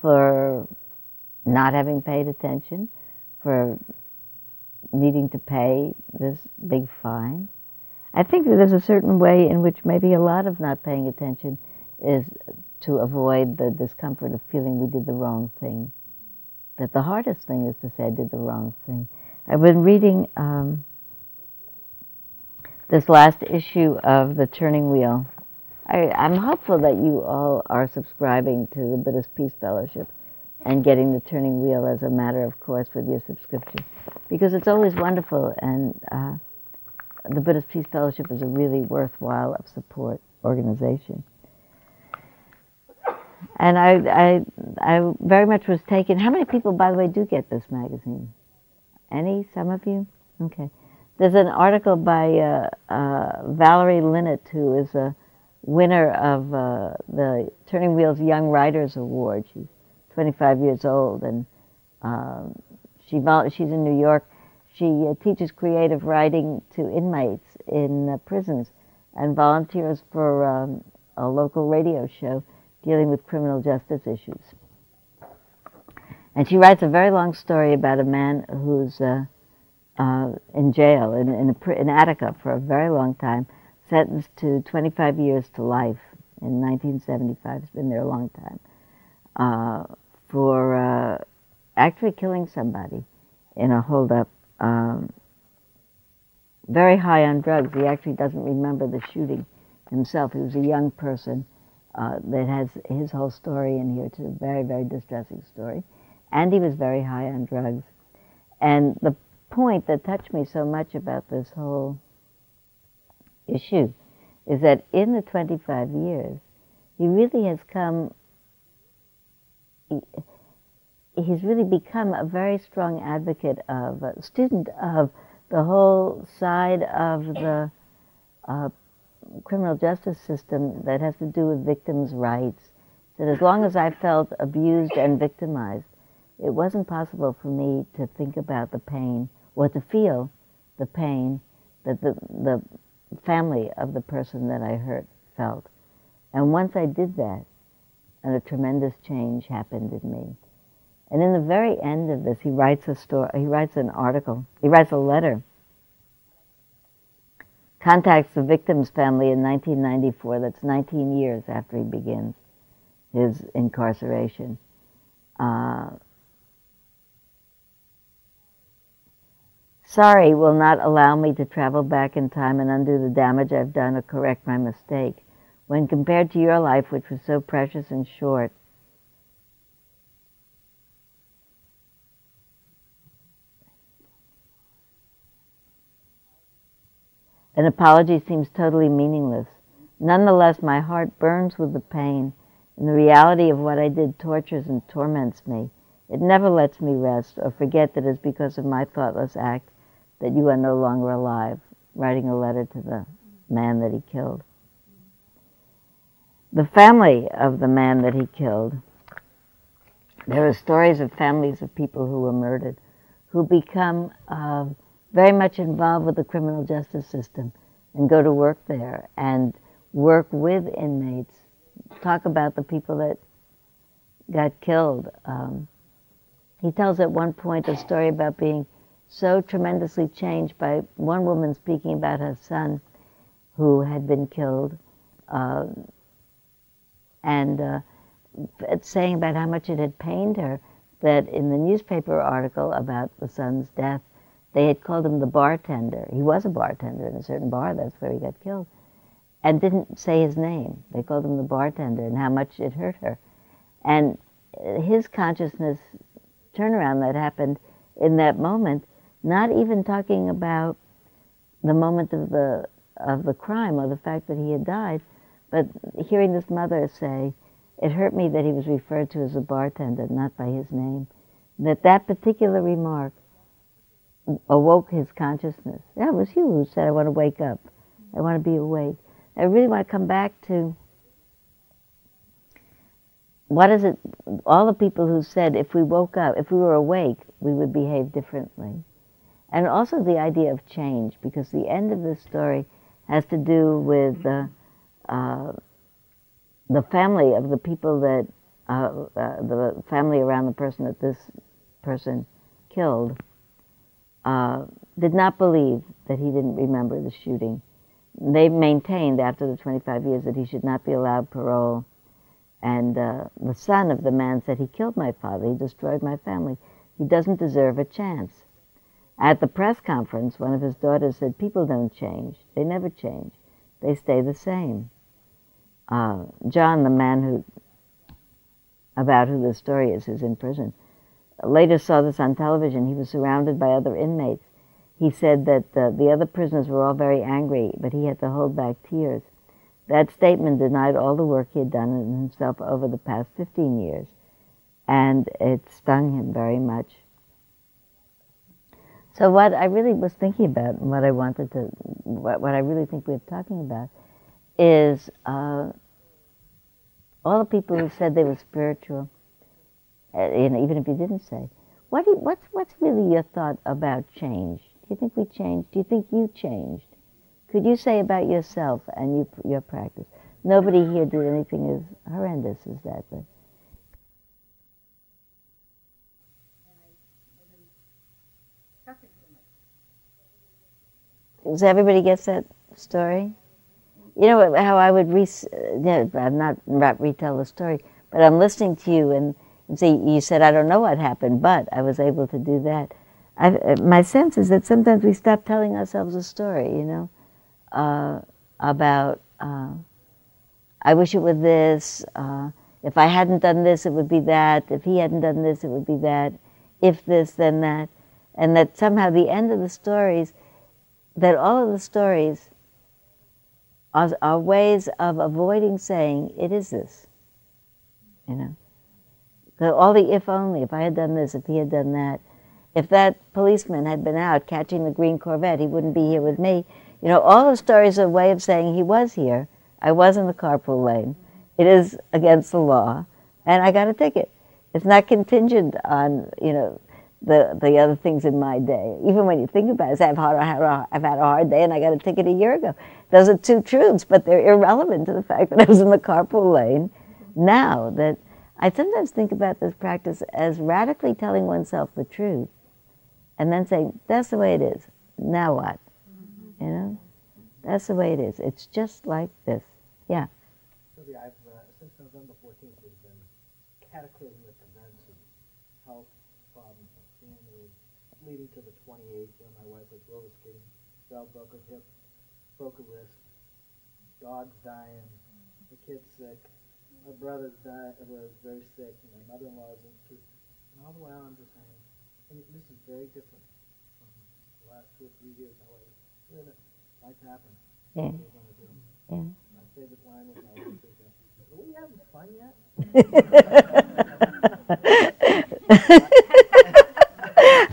for not having paid attention, for needing to pay this big fine. I think that there's a certain way in which maybe a lot of not paying attention is to avoid the discomfort of feeling we did the wrong thing. That the hardest thing is to say I did the wrong thing. I've been reading um, this last issue of The Turning Wheel. I, I'm hopeful that you all are subscribing to the Buddhist Peace Fellowship and getting the turning wheel as a matter of course with your subscription because it's always wonderful and uh, the Buddhist Peace Fellowship is a really worthwhile of support organization. And I, I, I very much was taken. How many people, by the way, do get this magazine? Any? Some of you? Okay. There's an article by uh, uh, Valerie Linnett, who is a winner of uh, the Turning Wheels Young Writers Award. She's 25 years old, and um, she she's in New York. She uh, teaches creative writing to inmates in uh, prisons and volunteers for um, a local radio show dealing with criminal justice issues. And she writes a very long story about a man who's uh, uh, in jail in, in, a, in, Attica for a very long time sentenced to 25 years to life in 1975. He's been there a long time uh, for uh, actually killing somebody in a holdup. Um, very high on drugs. He actually doesn't remember the shooting himself. He was a young person uh, that has his whole story in here. It's a very, very distressing story. And he was very high on drugs. And the point that touched me so much about this whole issue is that in the 25 years, he really has come, he, he's really become a very strong advocate of, a student of the whole side of the uh, criminal justice system that has to do with victims' rights. That as long as I felt abused and victimized, it wasn't possible for me to think about the pain or to feel the pain that the, the family of the person that I hurt felt. And once I did that, and a tremendous change happened in me. And in the very end of this, he writes a story. He writes an article. He writes a letter. Contacts the victim's family in 1994. That's 19 years after he begins his incarceration. Uh, Sorry will not allow me to travel back in time and undo the damage I've done or correct my mistake. When compared to your life, which was so precious and short, An apology seems totally meaningless. Nonetheless, my heart burns with the pain, and the reality of what I did tortures and torments me. It never lets me rest or forget that it's because of my thoughtless act that you are no longer alive, writing a letter to the man that he killed. The family of the man that he killed, there are stories of families of people who were murdered who become uh, very much involved with the criminal justice system and go to work there and work with inmates, talk about the people that got killed. Um, he tells at one point a story about being so tremendously changed by one woman speaking about her son who had been killed uh, and uh, saying about how much it had pained her that in the newspaper article about the son's death, they had called him the bartender. He was a bartender in a certain bar, that's where he got killed, and didn't say his name. They called him the bartender and how much it hurt her. And uh, his consciousness turnaround that happened in that moment not even talking about the moment of the of the crime or the fact that he had died, but hearing this mother say, "It hurt me that he was referred to as a bartender, not by his name." That that particular remark awoke his consciousness. That was you who said, "I want to wake up. I want to be awake." I really want to come back to what is it? All the people who said, if we woke up, if we were awake, we would behave differently and also the idea of change, because the end of this story has to do with uh, uh, the family of the people that, uh, uh the family around the person that this person killed, uh, did not believe that he didn't remember the shooting. They maintained after the 25 years that he should not be allowed parole. And uh, the son of the man said, He killed my father, he destroyed my family. He doesn't deserve a chance. At the press conference, one of his daughters said, People don't change. They never change. They stay the same. Uh, John, the man who, about who the story is, is in prison, later saw this on television. He was surrounded by other inmates. He said that uh, the other prisoners were all very angry, but he had to hold back tears. That statement denied all the work he had done in himself over the past 15 years, and it stung him very much. So what I really was thinking about, and what I wanted to, what, what I really think we're talking about, is uh, all the people who said they were spiritual, Uh, even if you didn't say, what you, what's what's really your thought about change? Do you think we changed? Do you think you changed? Could you say about yourself and you, your practice? Nobody here did anything as horrendous as that, but Does everybody gets that story? you know how I would re- I'm not, not retell the story, but I'm listening to you and see, you said, I don't know what happened, but I was able to do that. I, my sense is that sometimes we stop telling ourselves a story, you know, uh, about, uh, I wish it were this, uh, if I hadn't done this, it would be that, if he hadn't done this, it would be that, if this, then that. And that somehow the end of the stories, that all of the stories are, are ways of avoiding saying, it is this. You know? All the if only, if I had done this, if he had done that, if that policeman had been out catching the green Corvette, he wouldn't be here with me. You know, all the stories are a way of saying he was here. I was in the carpool lane. It is against the law, and I got a ticket. It's not contingent on, you know, the, the other things in my day. Even when you think about it, I've had, I've had a hard day and I got a ticket a year ago. Those are two truths, but they're irrelevant to the fact that I was in the carpool lane. Now that I sometimes think about this practice as radically telling oneself the truth and then saying, that's the way it is. Now what? Mm-hmm. You know? That's the way it is. It's just like this. Yeah. Sylvia, I've, uh, since November 14th, there's been cataclysmic events of health problems and family, leading to the 28th, where my wife was roller skating, fell, broke her hip, broke her wrist, dog's dying, the kid's sick, my brother's died, was very sick, and my mother-in-law is in too. And all the while I'm just saying, and this is very different from the last two or three years. I, a life happens. Yeah. What are we going to do? Yeah. My favorite line was I are we having fun yet?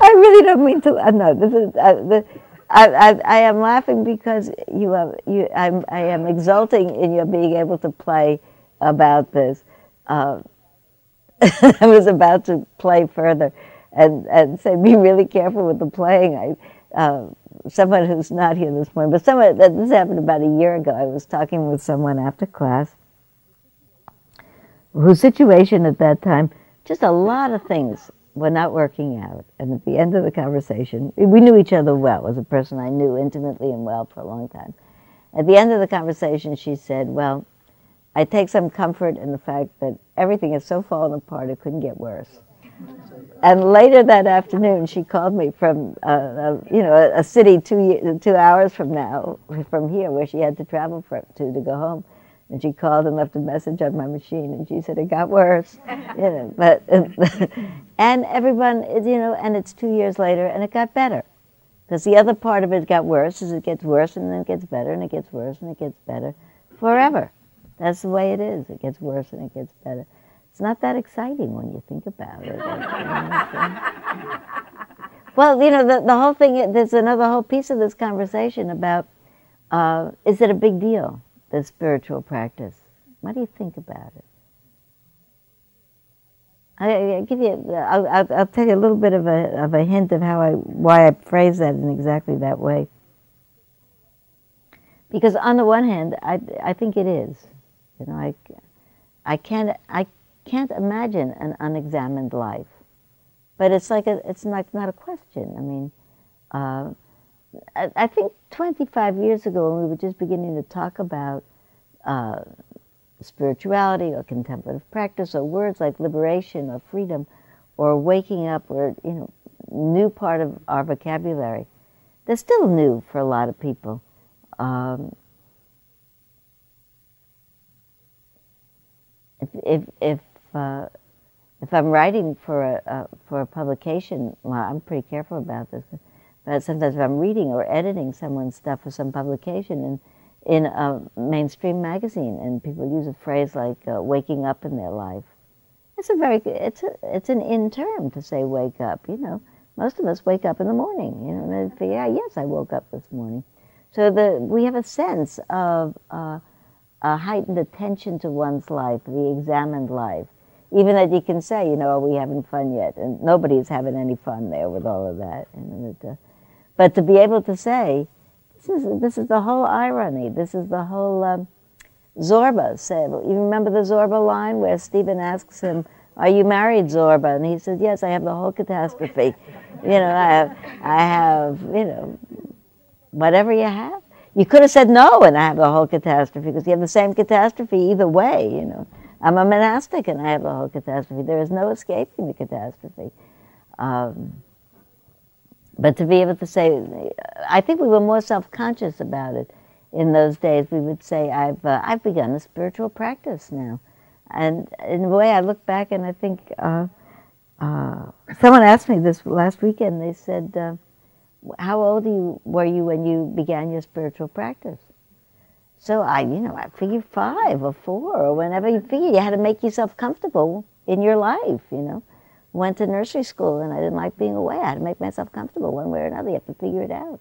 I really don't mean to. Uh, no, this is. Uh, the, I, I, I, am laughing because you are, you, I'm, I am exulting in your being able to play about this. Uh, I was about to play further and, and say, be really careful with the playing. I, uh, someone who's not here this morning, but someone, this happened about a year ago. I was talking with someone after class whose situation at that time, just a lot of things were not working out. And at the end of the conversation, we knew each other well, as a person I knew intimately and well for a long time. At the end of the conversation, she said, Well, I take some comfort in the fact that everything is so fallen apart it couldn't get worse. And later that afternoon, she called me from, uh, a, you know, a, a, city two two hours from now, from here, where she had to travel for, to to go home. And she called and left a message on my machine, and she said it got worse, you know. But and everyone, you know, and it's two years later, and it got better, because the other part of it got worse is it gets worse and then it gets better and it gets worse and it gets better, forever. That's the way it is. It gets worse and it gets better. It's not that exciting when you think about it. well, you know, the, the whole thing, there's another whole piece of this conversation about uh, is it a big deal, the spiritual practice? What do you think about it? I, I give you, I'll, I'll, I'll, tell you a little bit of a, of a hint of how I, why I phrase that in exactly that way. Because on the one hand, I, I think it is. You know, I, I can't, I can't imagine an unexamined life. But it's like a, it's like not a question. I mean, uh, I, I, think 25 years ago, when we were just beginning to talk about uh, spirituality or contemplative practice or words like liberation or freedom or waking up or you know new part of our vocabulary, they're still new for a lot of people. Um, if, if, uh, if I'm writing for a, uh, for a publication, well, I'm pretty careful about this, but sometimes if I'm reading or editing someone's stuff for some publication in, in a mainstream magazine and people use a phrase like uh, waking up in their life, it's a very, it's, a, it's an in term to say wake up, you know. Most of us wake up in the morning, you know, and yeah, yes, I woke up this morning. So the, we have a sense of uh, a heightened attention to one's life, the examined life. Even that you can say, you know, are we having fun yet? And nobody's having any fun there with all of that. but to be able to say, this is, this is the whole irony. This is the whole. Um, Zorba said, you remember the Zorba line where Stephen asks him, Are you married, Zorba? And he says, Yes, I have the whole catastrophe. you know, I have, I have, you know, whatever you have. You could have said no and I have the whole catastrophe because you have the same catastrophe either way, you know. I'm a monastic and I have the whole catastrophe. There is no escaping the catastrophe. Um, but to be able to say, I think we were more self-conscious about it in those days. We would say, "I've uh, I've begun a spiritual practice now," and in a way, I look back and I think uh, uh, someone asked me this last weekend. They said, uh, "How old you, were you when you began your spiritual practice?" So I, you know, I figured five or four or whenever you figure you had to make yourself comfortable in your life, you know went to nursery school and I didn't like being away. I had to make myself comfortable one way or another. You have to figure it out.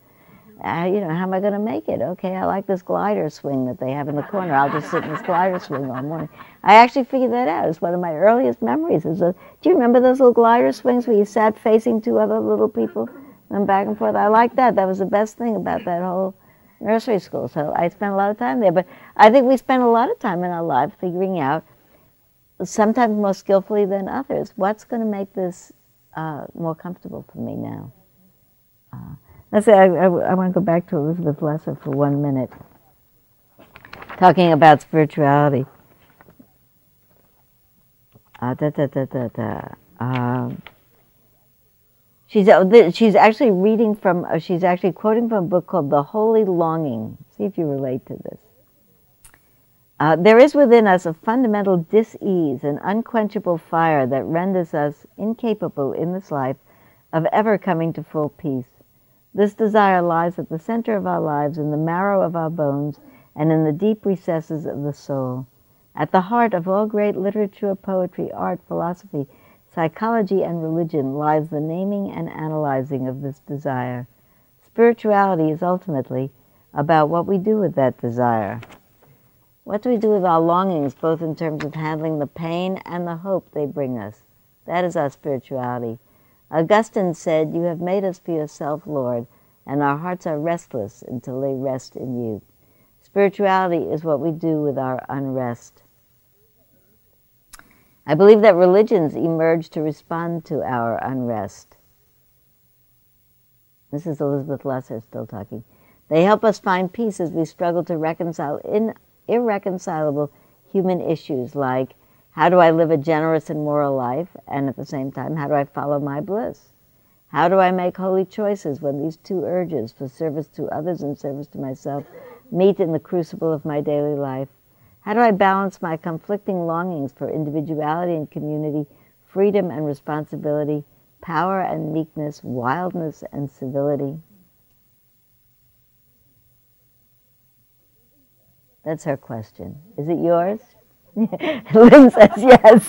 Uh, you know, how am I going to make it? Okay, I like this glider swing that they have in the corner. I'll just sit in this glider swing all morning. I actually figured that out. It's one of my earliest memories. Is a, do you remember those little glider swings where you sat facing two other little people and back and forth? I like that. That was the best thing about that whole nursery school. So I spent a lot of time there. But I think we spend a lot of time in our lives figuring out sometimes more skillfully than others. What's going to make this uh, more comfortable for me now? Uh, let's say I, I, I, want to go back to Elizabeth Lesser for one minute, talking about spirituality. Uh, da, da, da, da, da. Um, she's uh, she's actually reading from uh, she's actually quoting from a book called The Holy Longing. See if you relate to this. Uh, there is within us a fundamental dis-ease, an unquenchable fire that renders us incapable in this life of ever coming to full peace. This desire lies at the center of our lives, in the marrow of our bones, and in the deep recesses of the soul. At the heart of all great literature, poetry, art, philosophy, psychology, and religion lies the naming and analyzing of this desire. Spirituality is ultimately about what we do with that desire. What do we do with our longings, both in terms of handling the pain and the hope they bring us? That is our spirituality. Augustine said, You have made us for yourself, Lord, and our hearts are restless until they rest in you. Spirituality is what we do with our unrest. I believe that religions emerge to respond to our unrest. This is Elizabeth Lesser still talking. They help us find peace as we struggle to reconcile in irreconcilable human issues like how do I live a generous and moral life, and at the same time, how do I follow my bliss? How do I make holy choices when these two urges for service to others and service to myself meet in the crucible of my daily life? How do I balance my conflicting longings for individuality and community, freedom and responsibility, power and meekness, wildness and civility? That's her question. Is it yours? Lynn says yes.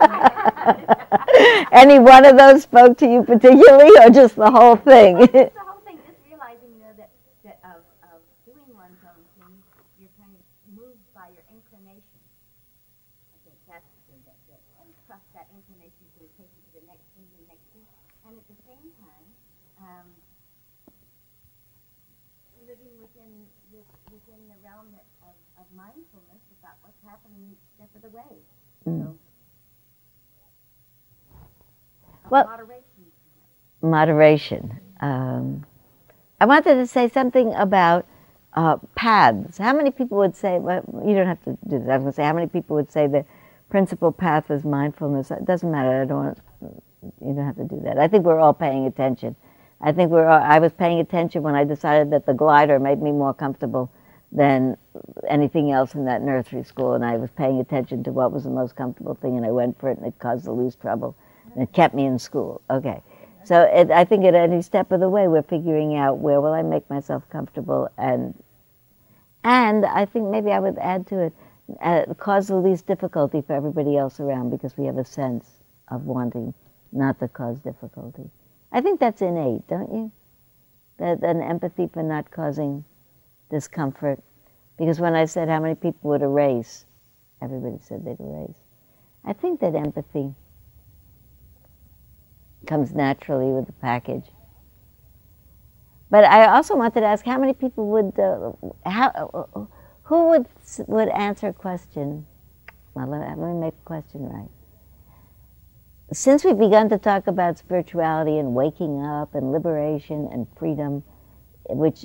Any one of those spoke to you particularly, or just the whole thing? the whole thing. Just realizing, you know, that, that of, of doing one's own thing, you're kind of moved by your inclination. I think that's the thing that, that trust that inclination to take you to the next thing, the next thing, and at the same time, um, living within this, within the realm that of mindfulness about what's happening each step of the way. Mm. So, well, moderation. Moderation. Um, I wanted to say something about uh, paths. How many people would say, well, you don't have to do this, I was going to say, how many people would say the principal path is mindfulness? It doesn't matter, I don't want, you don't have to do that. I think we're all paying attention. I think we're all, I was paying attention when I decided that the glider made me more comfortable than anything else in that nursery school, and I was paying attention to what was the most comfortable thing, and I went for it, and it caused the least trouble, and it kept me in school. Okay, so it, I think at any step of the way, we're figuring out where will I make myself comfortable, and and I think maybe I would add to it, uh, cause the least difficulty for everybody else around, because we have a sense of wanting not to cause difficulty. I think that's innate, don't you? That an empathy for not causing discomfort. Because when I said how many people would erase, everybody said they'd erase. I think that empathy comes naturally with the package. But I also wanted to ask how many people would, uh, how, uh, who would, would answer a question? Well, let me make the question right. Since we've begun to talk about spirituality and waking up and liberation and freedom, which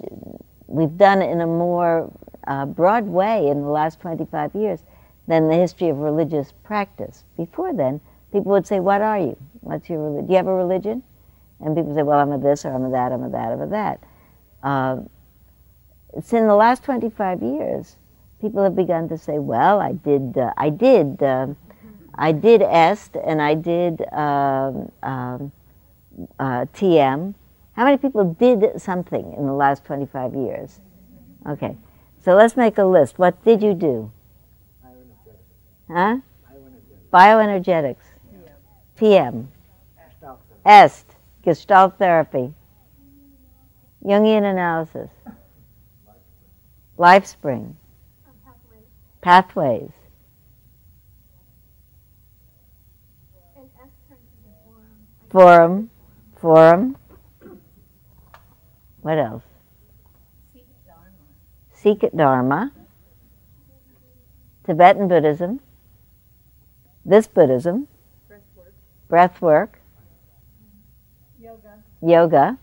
we've done it in a more uh, broad way in the last 25 years than the history of religious practice. Before then, people would say, What are you? What's your religion? Do you have a religion? And people say, Well, I'm a this or I'm a that, I'm a that, I'm a that. Uh, it's in the last 25 years, people have begun to say, Well, I did, uh, I did, uh, I did EST and I did um, um, uh, TM. How many people did something in the last 25 years? Okay. So let's make a list. What did you do? Huh? Bioenergetics. PM. EST. Gestalt therapy. Jungian analysis. Lifespring. Pathways. Forum. Forum. What else? Sikh Dharma. Tibetan Buddhism, this Buddhism, breath work, Yoga. yoga.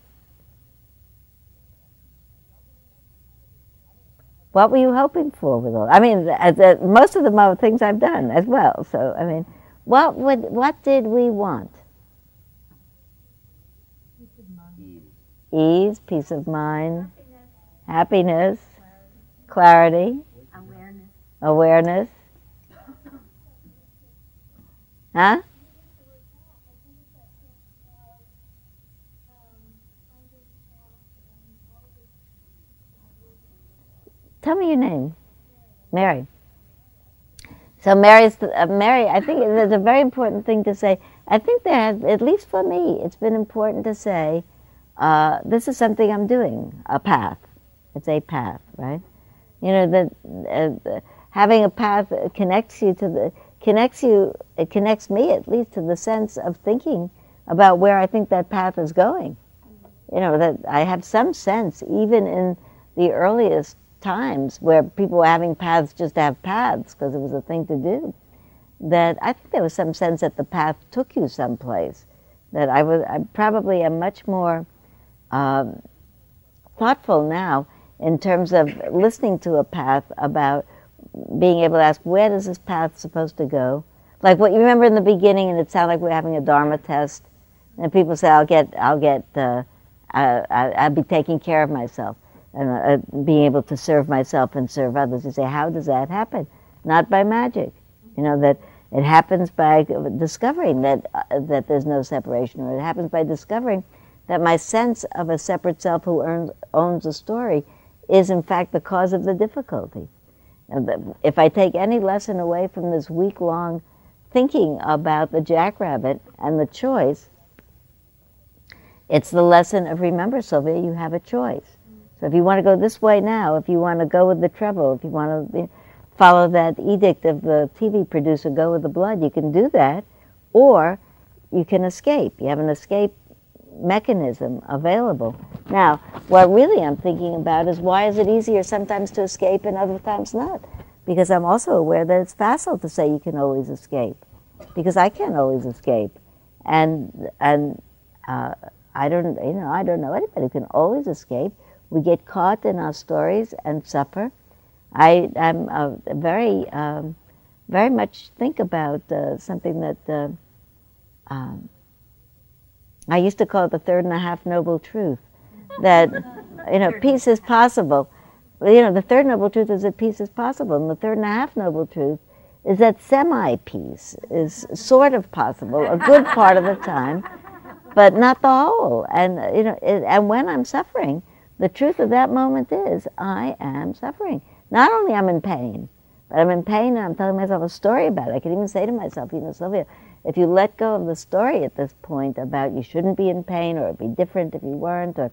What were you hoping for with all? I mean, as, most of are things I've done as well. So, I mean, what would what did we want? Ease, peace of mind, happiness, clarity, Awareness. awareness. Huh? Tell me your name. Mary. So Mary's uh, Mary. I think it's a very important thing to say. I think there has, at least for me, it's been important to say, uh, this is something I'm doing. A path. It's a path, right? You know that uh, having a path connects you to the connects you. It connects me at least to the sense of thinking about where I think that path is going. You know that I have some sense, even in the earliest times where people were having paths just to have paths because it was a thing to do. That I think there was some sense that the path took you someplace. That I was I probably am much more um, thoughtful now in terms of listening to a path about being able to ask where does this path supposed to go? Like what you remember in the beginning and it sounded like we are having a dharma test and people say i'll get i'll get uh, I, will be taking care of myself and uh, being able to serve myself and serve others. You say how does that happen? Not by magic. You know that it happens by discovering that uh, that there's no separation or it happens by discovering that my sense of a separate self who earns, owns a story is in fact the cause of the difficulty. If I take any lesson away from this week long thinking about the jackrabbit and the choice, it's the lesson of remember, Sylvia, you have a choice. So if you want to go this way now, if you want to go with the treble, if you want to follow that edict of the TV producer, go with the blood, you can do that. Or you can escape. You have an escape mechanism available. Now, what really I'm thinking about is why is it easier sometimes to escape and other times not? Because I'm also aware that it's facile to say you can always escape, because I can't always escape, and and uh, I don't you know I don't know anybody who can always escape. We get caught in our stories and suffer. I am uh, very um, very much think about uh, something that. Uh, um, I used to call it the third and a half noble truth that, you know, peace is possible. You know, the third noble truth is that peace is possible, and the third and a half noble truth is that semi peace is sort of possible a good part of the time, but not the whole. And, you know, it, and when I'm suffering, the truth of that moment is I am suffering. Not only I'm in pain, but I'm in pain and I'm telling myself a story about it. I can even say to myself, you know, Sylvia, if you let go of the story at this point about you shouldn't be in pain or it'd be different if you weren't, or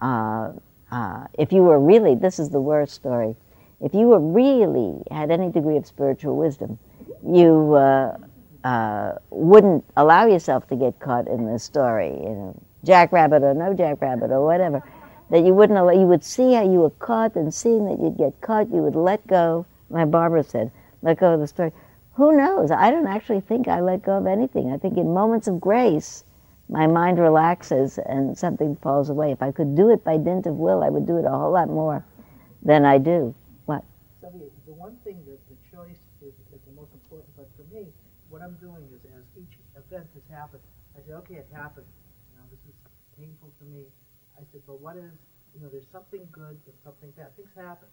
uh, uh, if you were really, this is the worst story, if you were really had any degree of spiritual wisdom, you uh, uh wouldn't allow yourself to get caught in this story, you know, jackrabbit or no jackrabbit or whatever. That you wouldn't allow, you would see how you were caught, and seeing that you'd get caught, you would let go. My Barbara said, let go of the story who knows? I don't actually think I let go of anything. I think in moments of grace, my mind relaxes and something falls away. If I could do it by dint of will, I would do it a whole lot more than I do. What? Sylvia, the one thing that the choice is, is the most important, but for me, what I'm doing is as each event has happened, I say, okay, it happened. You know, this is painful for me. I said, but what is, you know, there's something good and something bad. Things happen.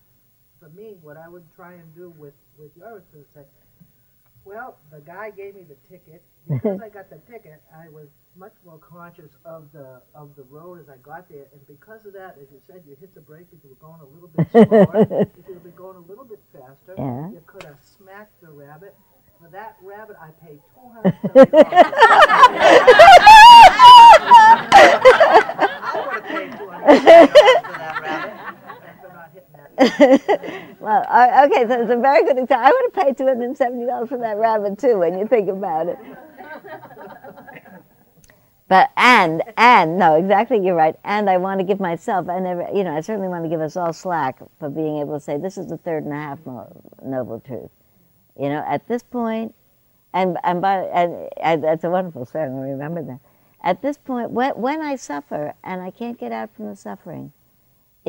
For me, what I would try and do with, with yours is well, the guy gave me the ticket. Because I got the ticket, I was much more conscious of the of the road as I got there, and because of that, as you said, you hit the brake if you were going a little bit slower. if you had been going a little bit faster, Yeah. you could have smacked the rabbit. For that rabbit, I paid two hundred. I would have paid two hundred seventy dollars for that rabbit, and for not hitting that. well, I- okay, so it's a very good example. I would have paid two hundred and seventy dollars for that rabbit too, when you think about it. But and and no, exactly, you're right. And I want to give myself, and every, you know, I certainly want to give us all slack for being able to say this is the third and a half noble truth. You know, at this point, and and by and, and that's a wonderful. I remember that. At this point, when when I suffer and I can't get out from the suffering,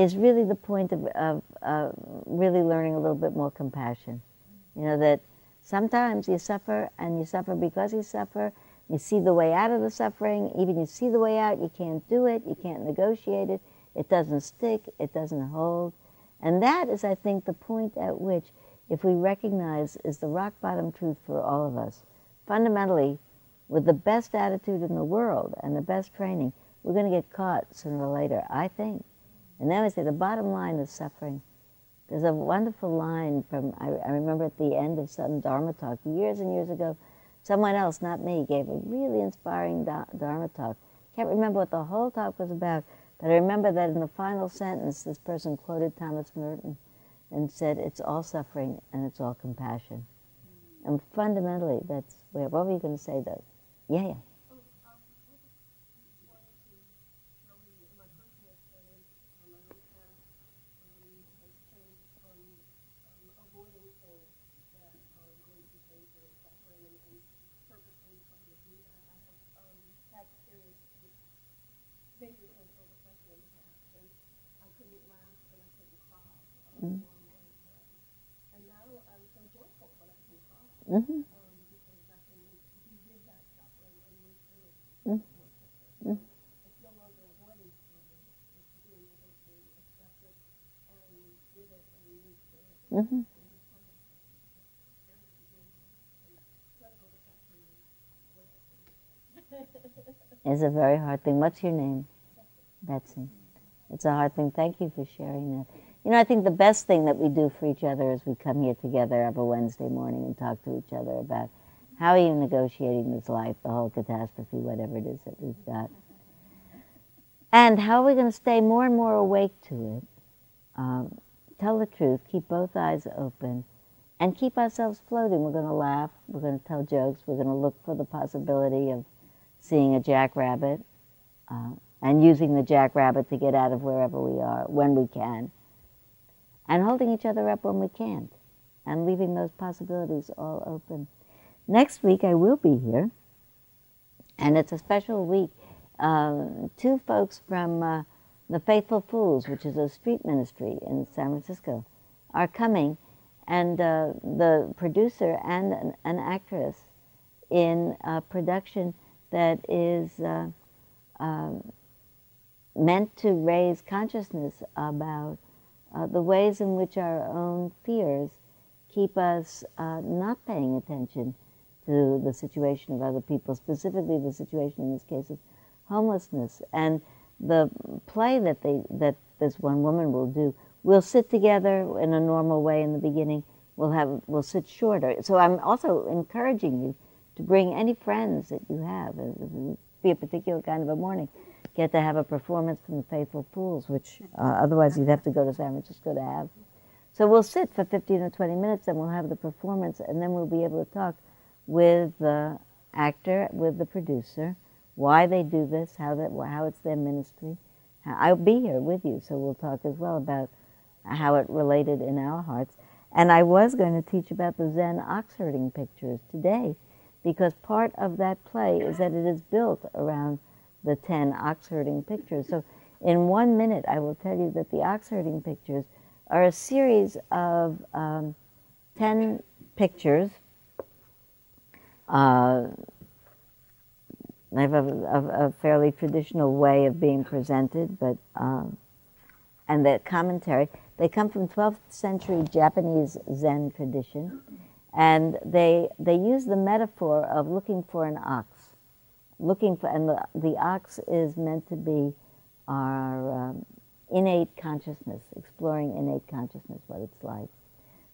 is really the point of of uh, really learning a little bit more compassion. You know that sometimes you suffer and you suffer because you suffer. You see the way out of the suffering. Even you see the way out, you can't do it. You can't negotiate it. It doesn't stick. It doesn't hold. And that is, I think, the point at which, if we recognize, is the rock bottom truth for all of us. Fundamentally, with the best attitude in the world and the best training, we're going to get caught sooner or later, I think. And then we say the bottom line is suffering. There's a wonderful line from, I, I remember at the end of some Dharma talk years and years ago, someone else, not me, gave a really inspiring Dharma talk. Can't remember what the whole talk was about, but I remember that in the final sentence, this person quoted Thomas Merton and said, It's all suffering and it's all compassion. And fundamentally, that's where, what were you going to say though? Yeah, yeah. Mm-hmm. Mm-hmm. It's a very hard thing. What's your name? Betsy. It's a hard thing. Thank you for sharing that. You know, I think the best thing that we do for each other is we come here together every Wednesday morning and talk to each other about how are you negotiating this life, the whole catastrophe, whatever it is that we've got. And how are we going to stay more and more awake to it? Um, tell the truth, keep both eyes open, and keep ourselves floating. We're going to laugh, we're going to tell jokes, we're going to look for the possibility of seeing a jackrabbit uh, and using the jackrabbit to get out of wherever we are when we can, and holding each other up when we can't, and leaving those possibilities all open. Next week I will be here, and it's a special week. Um, two folks from uh, the Faithful Fools, which is a street ministry in San Francisco, are coming, and uh, the producer and an, an actress in a production that is uh, um, meant to raise consciousness about uh, the ways in which our own fears keep us uh, not paying attention to the situation of other people, specifically the situation in this case of homelessness. And the play that they that this one woman will do, we'll sit together in a normal way in the beginning. We'll have we'll sit shorter. So I'm also encouraging you to bring any friends that you have. It be a particular kind of a morning. Get to have a performance from the Faithful Fools, which uh, otherwise you'd have to go to San Francisco to have. So we'll sit for 15 or 20 minutes, and we'll have the performance, and then we'll be able to talk with the actor, with the producer, why they do this, how that, how it's their ministry. I'll be here with you, so we'll talk as well about how it related in our hearts. And I was going to teach about the Zen ox herding pictures today, because part of that play is that it is built around the 10 ox herding pictures. So, in one minute, I will tell you that the ox herding pictures are a series of um, 10 pictures. Uh, I have a, a, a, fairly traditional way of being presented, but um, and the commentary they come from 12th century Japanese Zen tradition, and they they use the metaphor of looking for an ox, looking for and the, the ox is meant to be our um, innate consciousness, exploring innate consciousness, what it's like.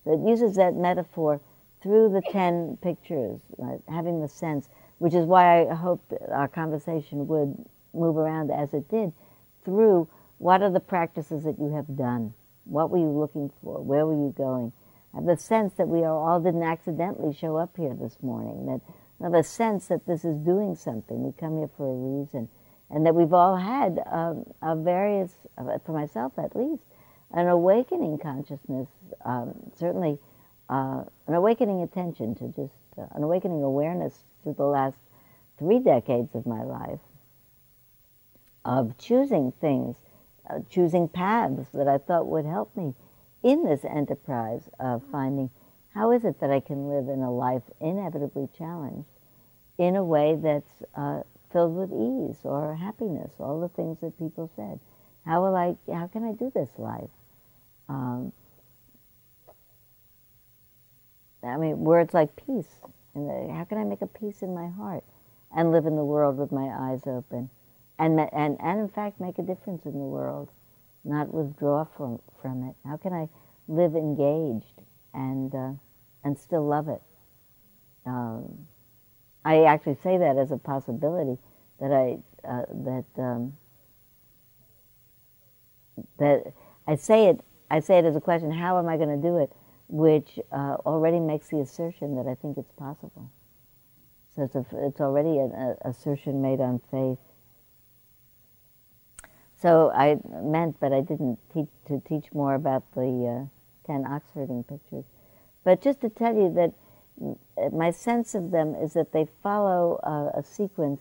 So it uses that metaphor through the 10 pictures, right, having the sense, which is why I hoped our conversation would move around as it did, through what are the practices that you have done? What were you looking for? Where were you going? I have the sense that we all didn't accidentally show up here this morning, that Have a sense that this is doing something. We come here for a reason and that we've all had um, a various, uh, for myself at least, an awakening consciousness, um, certainly uh, an awakening attention to just uh, an awakening awareness through the last three decades of my life of choosing things, uh, choosing paths that I thought would help me in this enterprise of finding how is it that I can live in a life inevitably challenged in a way that's uh, filled with ease or happiness, all the things that people said. How will I? How can I do this life? Um, I mean, words like peace. And how can I make a peace in my heart and live in the world with my eyes open, and and and in fact make a difference in the world, not withdraw from from it. How can I live engaged and uh, and still love it? Um, I actually say that as a possibility that I uh, that um, that I say it I say it as a question. How am I going to do it? Which uh, already makes the assertion that I think it's possible. So it's, a, it's already an assertion made on faith. So I meant, but I didn't teach to teach more about the uh, ten ox herding pictures. But just to tell you that my sense of them is that they follow uh, a sequence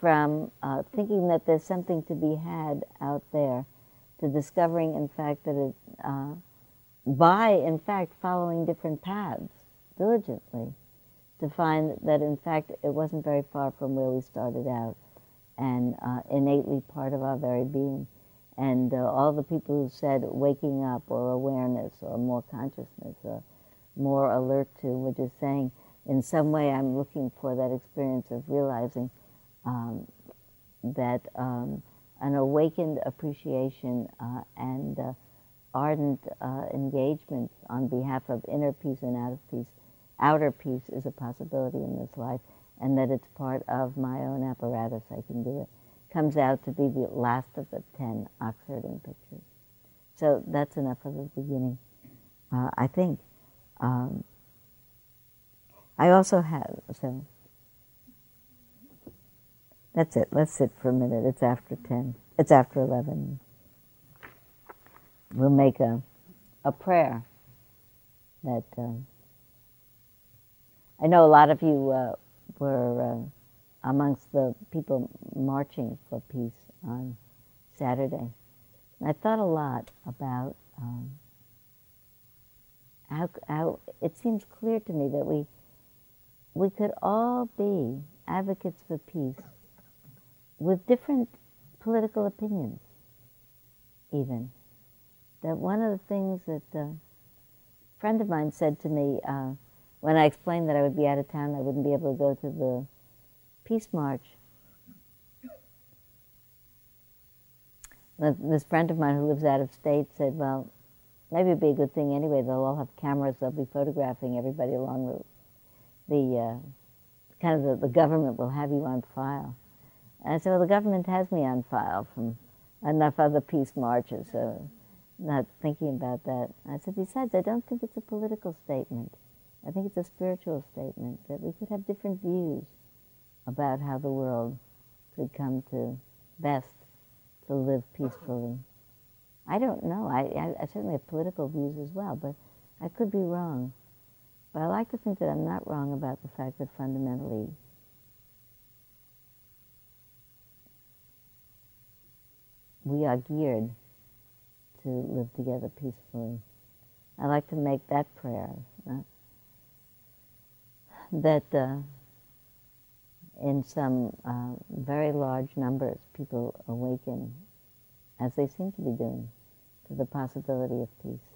from uh, thinking that there's something to be had out there to discovering, in fact, that it, uh, by, in fact, following different paths diligently, to find that, in fact, it wasn't very far from where we started out and uh, innately part of our very being. And uh, all the people who said waking up or awareness or more consciousness or more alert to were just saying, in some way, I'm looking for that experience of realizing um, that um, an awakened appreciation uh, and uh, ardent uh, engagement on behalf of inner peace and outer peace, outer peace is a possibility in this life, and that it's part of my own apparatus. I can do it. Comes out to be the last of the ten ox herding pictures. So that's enough of the beginning, uh, I think. Um, I also have so. That's it. Let's sit for a minute. It's after 10. It's after 11. We'll make a, a prayer that uh, I know a lot of you uh, were uh, amongst the people marching for peace on Saturday. And I thought a lot about um, how, how it seems clear to me that we we could all be advocates for peace with different political opinions, even. That one of the things that a friend of mine said to me uh, when I explained that I would be out of town, I wouldn't be able to go to the Peace March. This friend of mine who lives out of state said, Well, maybe it'd be a good thing anyway. They'll all have cameras, they'll be photographing everybody along the, the uh, kind of the, the government will have you on file. And I said, well, the government has me on file from enough other peace marches, so not thinking about that. I said, besides, I don't think it's a political statement. I think it's a spiritual statement that we could have different views about how the world could come to best to live peacefully. I don't know. I, I, I certainly have political views as well, but I could be wrong. But I like to think that I'm not wrong about the fact that fundamentally we are geared to live together peacefully. I like to make that prayer that uh, in some uh, very large numbers people awaken, as they seem to be doing, to the possibility of peace.